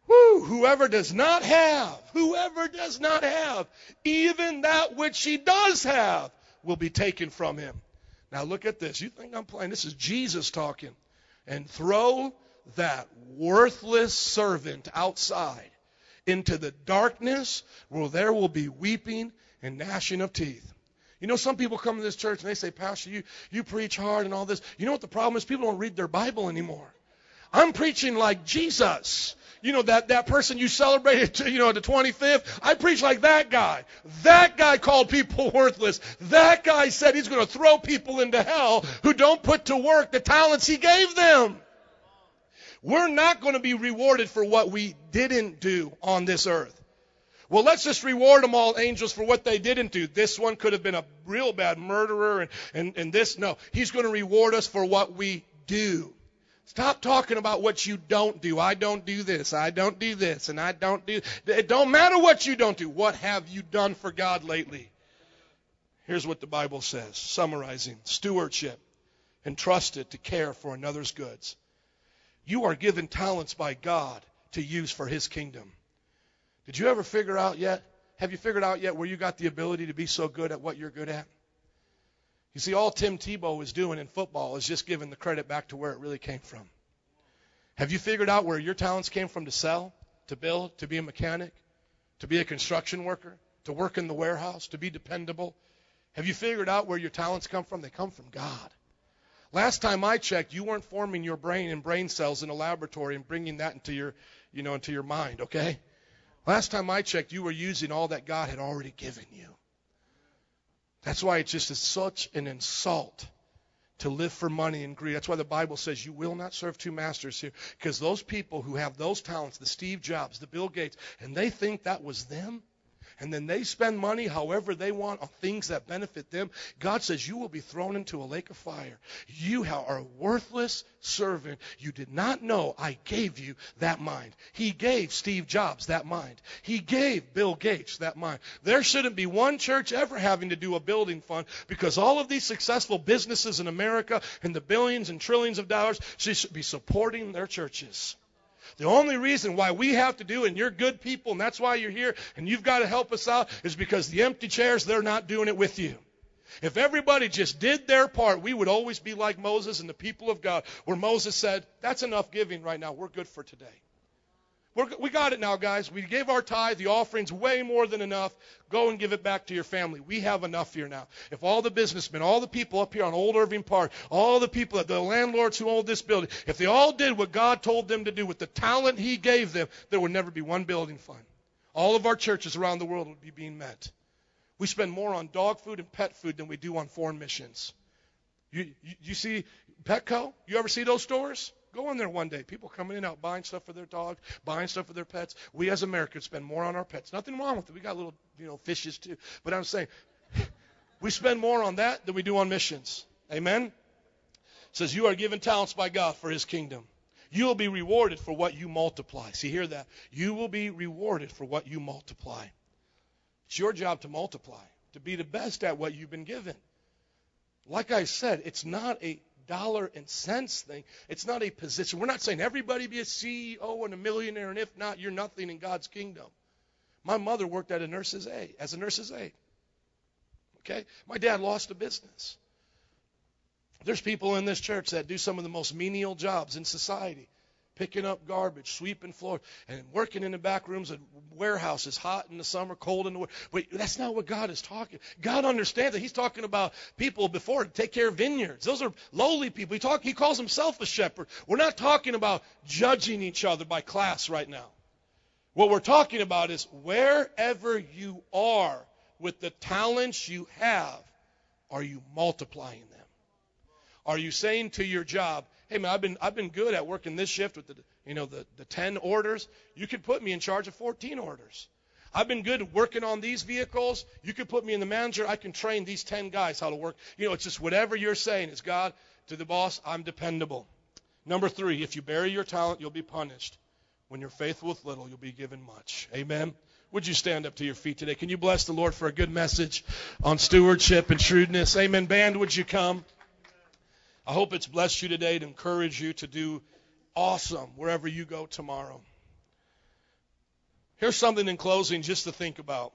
Woo! Whoever does not have, whoever does not have, even that which he does have, will be taken from him. Now look at this. You think I'm playing? This is Jesus talking. And throw that worthless servant outside into the darkness where there will be weeping and gnashing of teeth. You know, some people come to this church and they say, Pastor, you, you preach hard and all this. You know what the problem is? People don't read their Bible anymore. I'm preaching like Jesus you know, that, that person you celebrated, to, you know, the 25th. I preach like that guy. That guy called people worthless. That guy said he's going to throw people into hell who don't put to work the talents he gave them. We're not going to be rewarded for what we didn't do on this earth. Well, let's just reward them all, angels, for what they didn't do. This one could have been a real bad murderer, and, and, and this, no. He's going to reward us for what we do. Stop talking about what you don't do. I don't do this. I don't do this. And I don't do. It don't matter what you don't do. What have you done for God lately? Here's what the Bible says, summarizing stewardship, entrusted to care for another's goods. You are given talents by God to use for His kingdom. Did you ever figure out yet? Have you figured out yet where you got the ability to be so good at what you're good at? You see, all Tim Tebow is doing in football is just giving the credit back to where it really came from. Have you figured out where your talents came from to sell, to build, to be a mechanic, to be a construction worker, to work in the warehouse, to be dependable? Have you figured out where your talents come from? They come from God. Last time I checked, you weren't forming your brain and brain cells in a laboratory and bringing that into your, you know, into your mind, okay? Last time I checked, you were using all that God had already given you. That's why it's just such an insult to live for money and greed. That's why the Bible says you will not serve two masters here. Because those people who have those talents, the Steve Jobs, the Bill Gates, and they think that was them, and then they spend money however they want on things that benefit them, God says you will be thrown into a lake of fire. You are a worthless servant. You did not know I gave you that mind. He gave Steve Jobs that mind. He gave Bill Gates that mind. There shouldn't be one church ever having to do a building fund because all of these successful businesses in America and the billions and trillions of dollars should be supporting their churches. The only reason why we have to do, and you're good people, and that's why you're here, and you've got to help us out, is because the empty chairs, they're not doing it with you. If everybody just did their part, we would always be like Moses and the people of God, where Moses said, That's enough giving right now. We're good for today. We're, we got it now, guys. We gave our tithe. The offering's way more than enough. Go and give it back to your family. We have enough here now. If all the businessmen, all the people up here on Old Irving Park, all the people, the landlords who own this building, if they all did what God told them to do with the talent He gave them, there would never be one building fund. All of our churches around the world would be being met. We spend more on dog food and pet food than we do on foreign missions. You, you, you see Petco? You ever see those stores? Go in there one day. People coming in out buying stuff for their dogs, buying stuff for their pets. We as Americans spend more on our pets. Nothing wrong with it. We got little, you know, fishes too. But I'm saying we spend more on that than we do on missions. Amen. It says you are given talents by God for his kingdom. You will be rewarded for what you multiply. See, hear that. You will be rewarded for what you multiply. It's your job to multiply, to be the best at what you've been given. Like I said, it's not a dollar and cents thing. It's not a position. We're not saying everybody be a CEO and a millionaire, and if not, you're nothing in God's kingdom. My mother worked at a nurse's aide, as a nurse's aide. Okay? My dad lost a business. There's people in this church that do some of the most menial jobs in society picking up garbage, sweeping floors, and working in the back rooms of warehouses, hot in the summer, cold in the winter. But that's not what God is talking. God understands that He's talking about people before to take care of vineyards. Those are lowly people. He talk. He calls himself a shepherd. We're not talking about judging each other by class right now. What we're talking about is wherever you are with the talents you have, are you multiplying them? Are you saying to your job, hey man, I've been I've been good at working this shift with the you know the the 10 orders. You could put me in charge of 14 orders. I've been good working on these vehicles. You could put me in the manager. I can train these 10 guys how to work. You know, it's just whatever you're saying is God to the boss, I'm dependable. Number 3, if you bury your talent, you'll be punished. When you're faithful with little, you'll be given much. Amen. Would you stand up to your feet today? Can you bless the Lord for a good message on stewardship and shrewdness? Amen. Band, would you come? I hope it's blessed you today to encourage you to do awesome wherever you go tomorrow. Here's something in closing just to think about.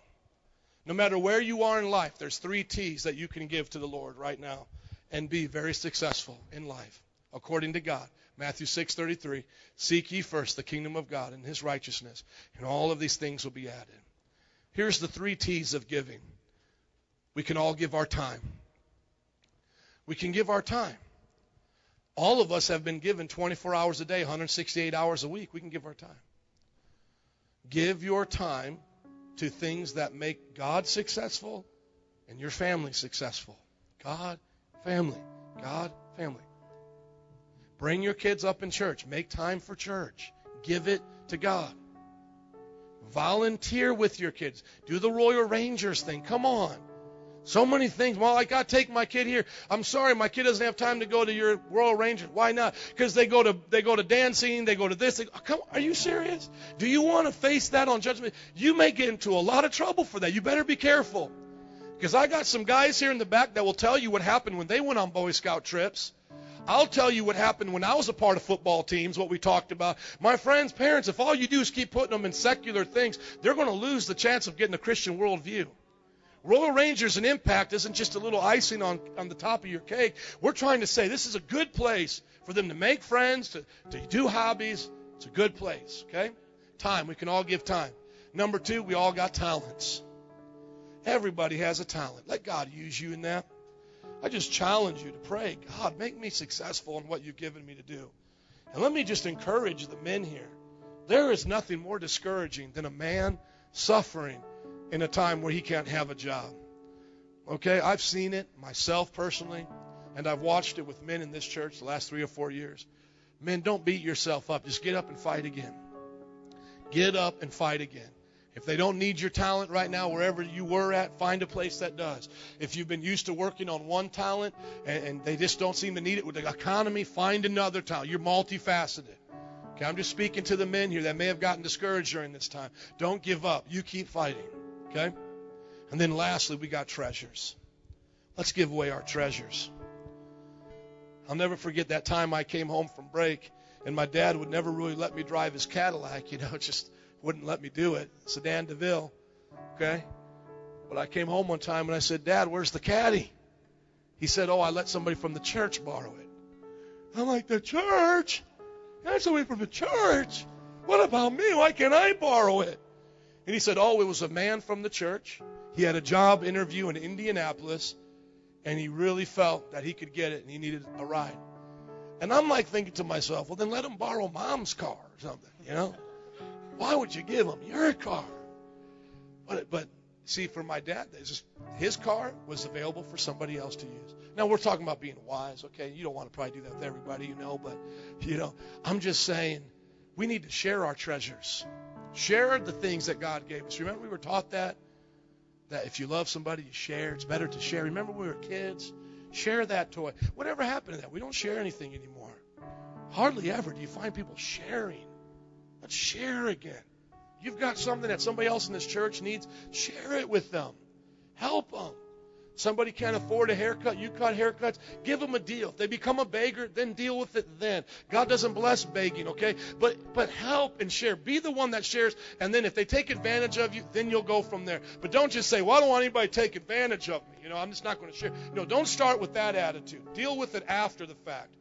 No matter where you are in life, there's three T's that you can give to the Lord right now and be very successful in life according to God. Matthew 6:33, seek ye first the kingdom of God and his righteousness, and all of these things will be added. Here's the three T's of giving. We can all give our time. We can give our time. All of us have been given 24 hours a day, 168 hours a week. We can give our time. Give your time to things that make God successful and your family successful. God, family. God, family. Bring your kids up in church. Make time for church. Give it to God. Volunteer with your kids. Do the Royal Rangers thing. Come on. So many things. Well, I got to take my kid here. I'm sorry, my kid doesn't have time to go to your Royal Rangers. Why not? Because they go to they go to dancing, they go to this. They, oh, come, are you serious? Do you want to face that on judgment? You may get into a lot of trouble for that. You better be careful. Because I got some guys here in the back that will tell you what happened when they went on Boy Scout trips. I'll tell you what happened when I was a part of football teams, what we talked about. My friends, parents, if all you do is keep putting them in secular things, they're going to lose the chance of getting a Christian worldview. Royal Rangers and Impact isn't just a little icing on, on the top of your cake. We're trying to say this is a good place for them to make friends, to, to do hobbies. It's a good place, okay? Time. We can all give time. Number two, we all got talents. Everybody has a talent. Let God use you in that. I just challenge you to pray, God, make me successful in what you've given me to do. And let me just encourage the men here. There is nothing more discouraging than a man suffering in a time where he can't have a job. Okay, I've seen it myself personally, and I've watched it with men in this church the last three or four years. Men, don't beat yourself up. Just get up and fight again. Get up and fight again. If they don't need your talent right now, wherever you were at, find a place that does. If you've been used to working on one talent and, and they just don't seem to need it with the economy, find another talent. You're multifaceted. Okay, I'm just speaking to the men here that may have gotten discouraged during this time. Don't give up. You keep fighting. Okay? And then lastly, we got treasures. Let's give away our treasures. I'll never forget that time I came home from break and my dad would never really let me drive his Cadillac, you know, just wouldn't let me do it. Sedan DeVille. Okay? But I came home one time and I said, Dad, where's the caddy? He said, Oh, I let somebody from the church borrow it. I'm like, The church? That's somebody from the church. What about me? Why can't I borrow it? And he said, Oh, it was a man from the church. He had a job interview in Indianapolis, and he really felt that he could get it and he needed a ride. And I'm like thinking to myself, well, then let him borrow mom's car or something, you know? Why would you give him your car? But, but see, for my dad, just, his car was available for somebody else to use. Now we're talking about being wise, okay? You don't want to probably do that with everybody, you know, but you know, I'm just saying we need to share our treasures. Share the things that God gave us. Remember we were taught that that if you love somebody, you share. It's better to share. Remember we were kids? Share that toy. Whatever happened to that? We don't share anything anymore. Hardly ever do you find people sharing. Let's share again. You've got something that somebody else in this church needs, share it with them. Help them. Somebody can't afford a haircut, you cut haircuts, give them a deal. If they become a beggar, then deal with it then. God doesn't bless begging, okay? But but help and share. Be the one that shares, and then if they take advantage of you, then you'll go from there. But don't just say, Well, I don't want anybody to take advantage of me. You know, I'm just not going to share. No, don't start with that attitude. Deal with it after the fact.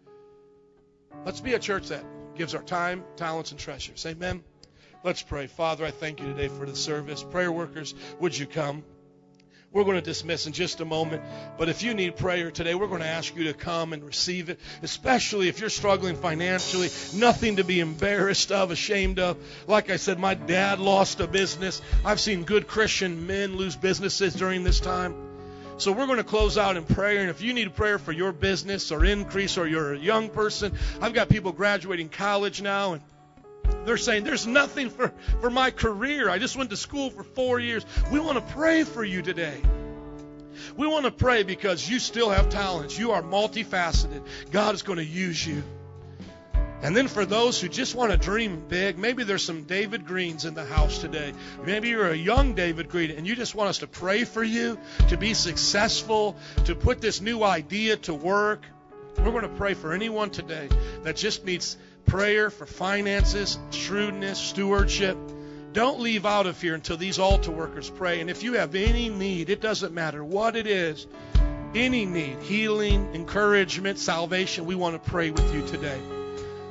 Let's be a church that gives our time, talents, and treasures. Amen. Let's pray. Father, I thank you today for the service. Prayer workers, would you come? We're going to dismiss in just a moment. But if you need prayer today, we're going to ask you to come and receive it, especially if you're struggling financially. Nothing to be embarrassed of, ashamed of. Like I said, my dad lost a business. I've seen good Christian men lose businesses during this time. So we're going to close out in prayer. And if you need prayer for your business or increase or you're a young person, I've got people graduating college now and they're saying there's nothing for, for my career. I just went to school for four years. We want to pray for you today. We want to pray because you still have talents. You are multifaceted. God is going to use you. And then for those who just want to dream big, maybe there's some David Greens in the house today. Maybe you're a young David Green and you just want us to pray for you to be successful, to put this new idea to work. We're going to pray for anyone today that just needs prayer for finances, shrewdness, stewardship. Don't leave out of here until these altar workers pray. And if you have any need, it doesn't matter what it is, any need, healing, encouragement, salvation, we want to pray with you today.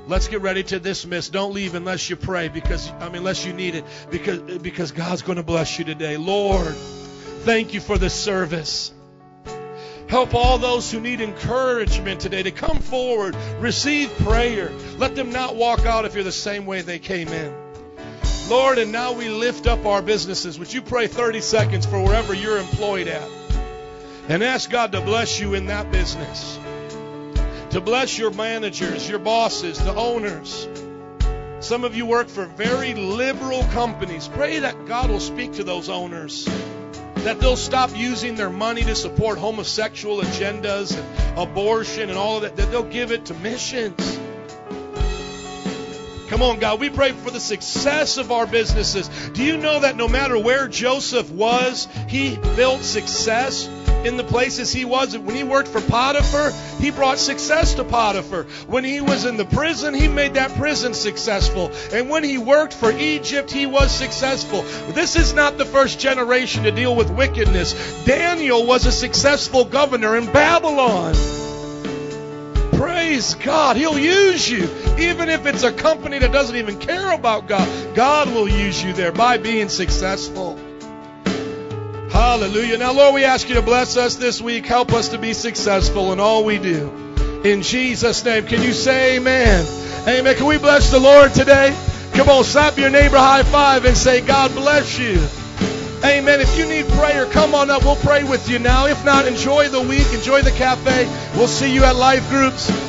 Let's get ready to dismiss. Don't leave unless you pray because I mean unless you need it because because God's going to bless you today. Lord, thank you for this service. Help all those who need encouragement today to come forward, receive prayer. Let them not walk out if you're the same way they came in. Lord, and now we lift up our businesses. Would you pray 30 seconds for wherever you're employed at? And ask God to bless you in that business to bless your managers, your bosses, the owners. Some of you work for very liberal companies. Pray that God will speak to those owners. That they'll stop using their money to support homosexual agendas and abortion and all of that. That they'll give it to missions. Come on, God. We pray for the success of our businesses. Do you know that no matter where Joseph was, he built success in the places he was? When he worked for Potiphar, he brought success to Potiphar. When he was in the prison, he made that prison successful. And when he worked for Egypt, he was successful. This is not the first generation to deal with wickedness. Daniel was a successful governor in Babylon. Praise God. He'll use you. Even if it's a company that doesn't even care about God, God will use you there by being successful. Hallelujah. Now, Lord, we ask you to bless us this week. Help us to be successful in all we do. In Jesus' name. Can you say amen? Amen. Can we bless the Lord today? Come on, slap your neighbor high five and say, God bless you. Amen. If you need prayer, come on up. We'll pray with you now. If not, enjoy the week, enjoy the cafe. We'll see you at life groups.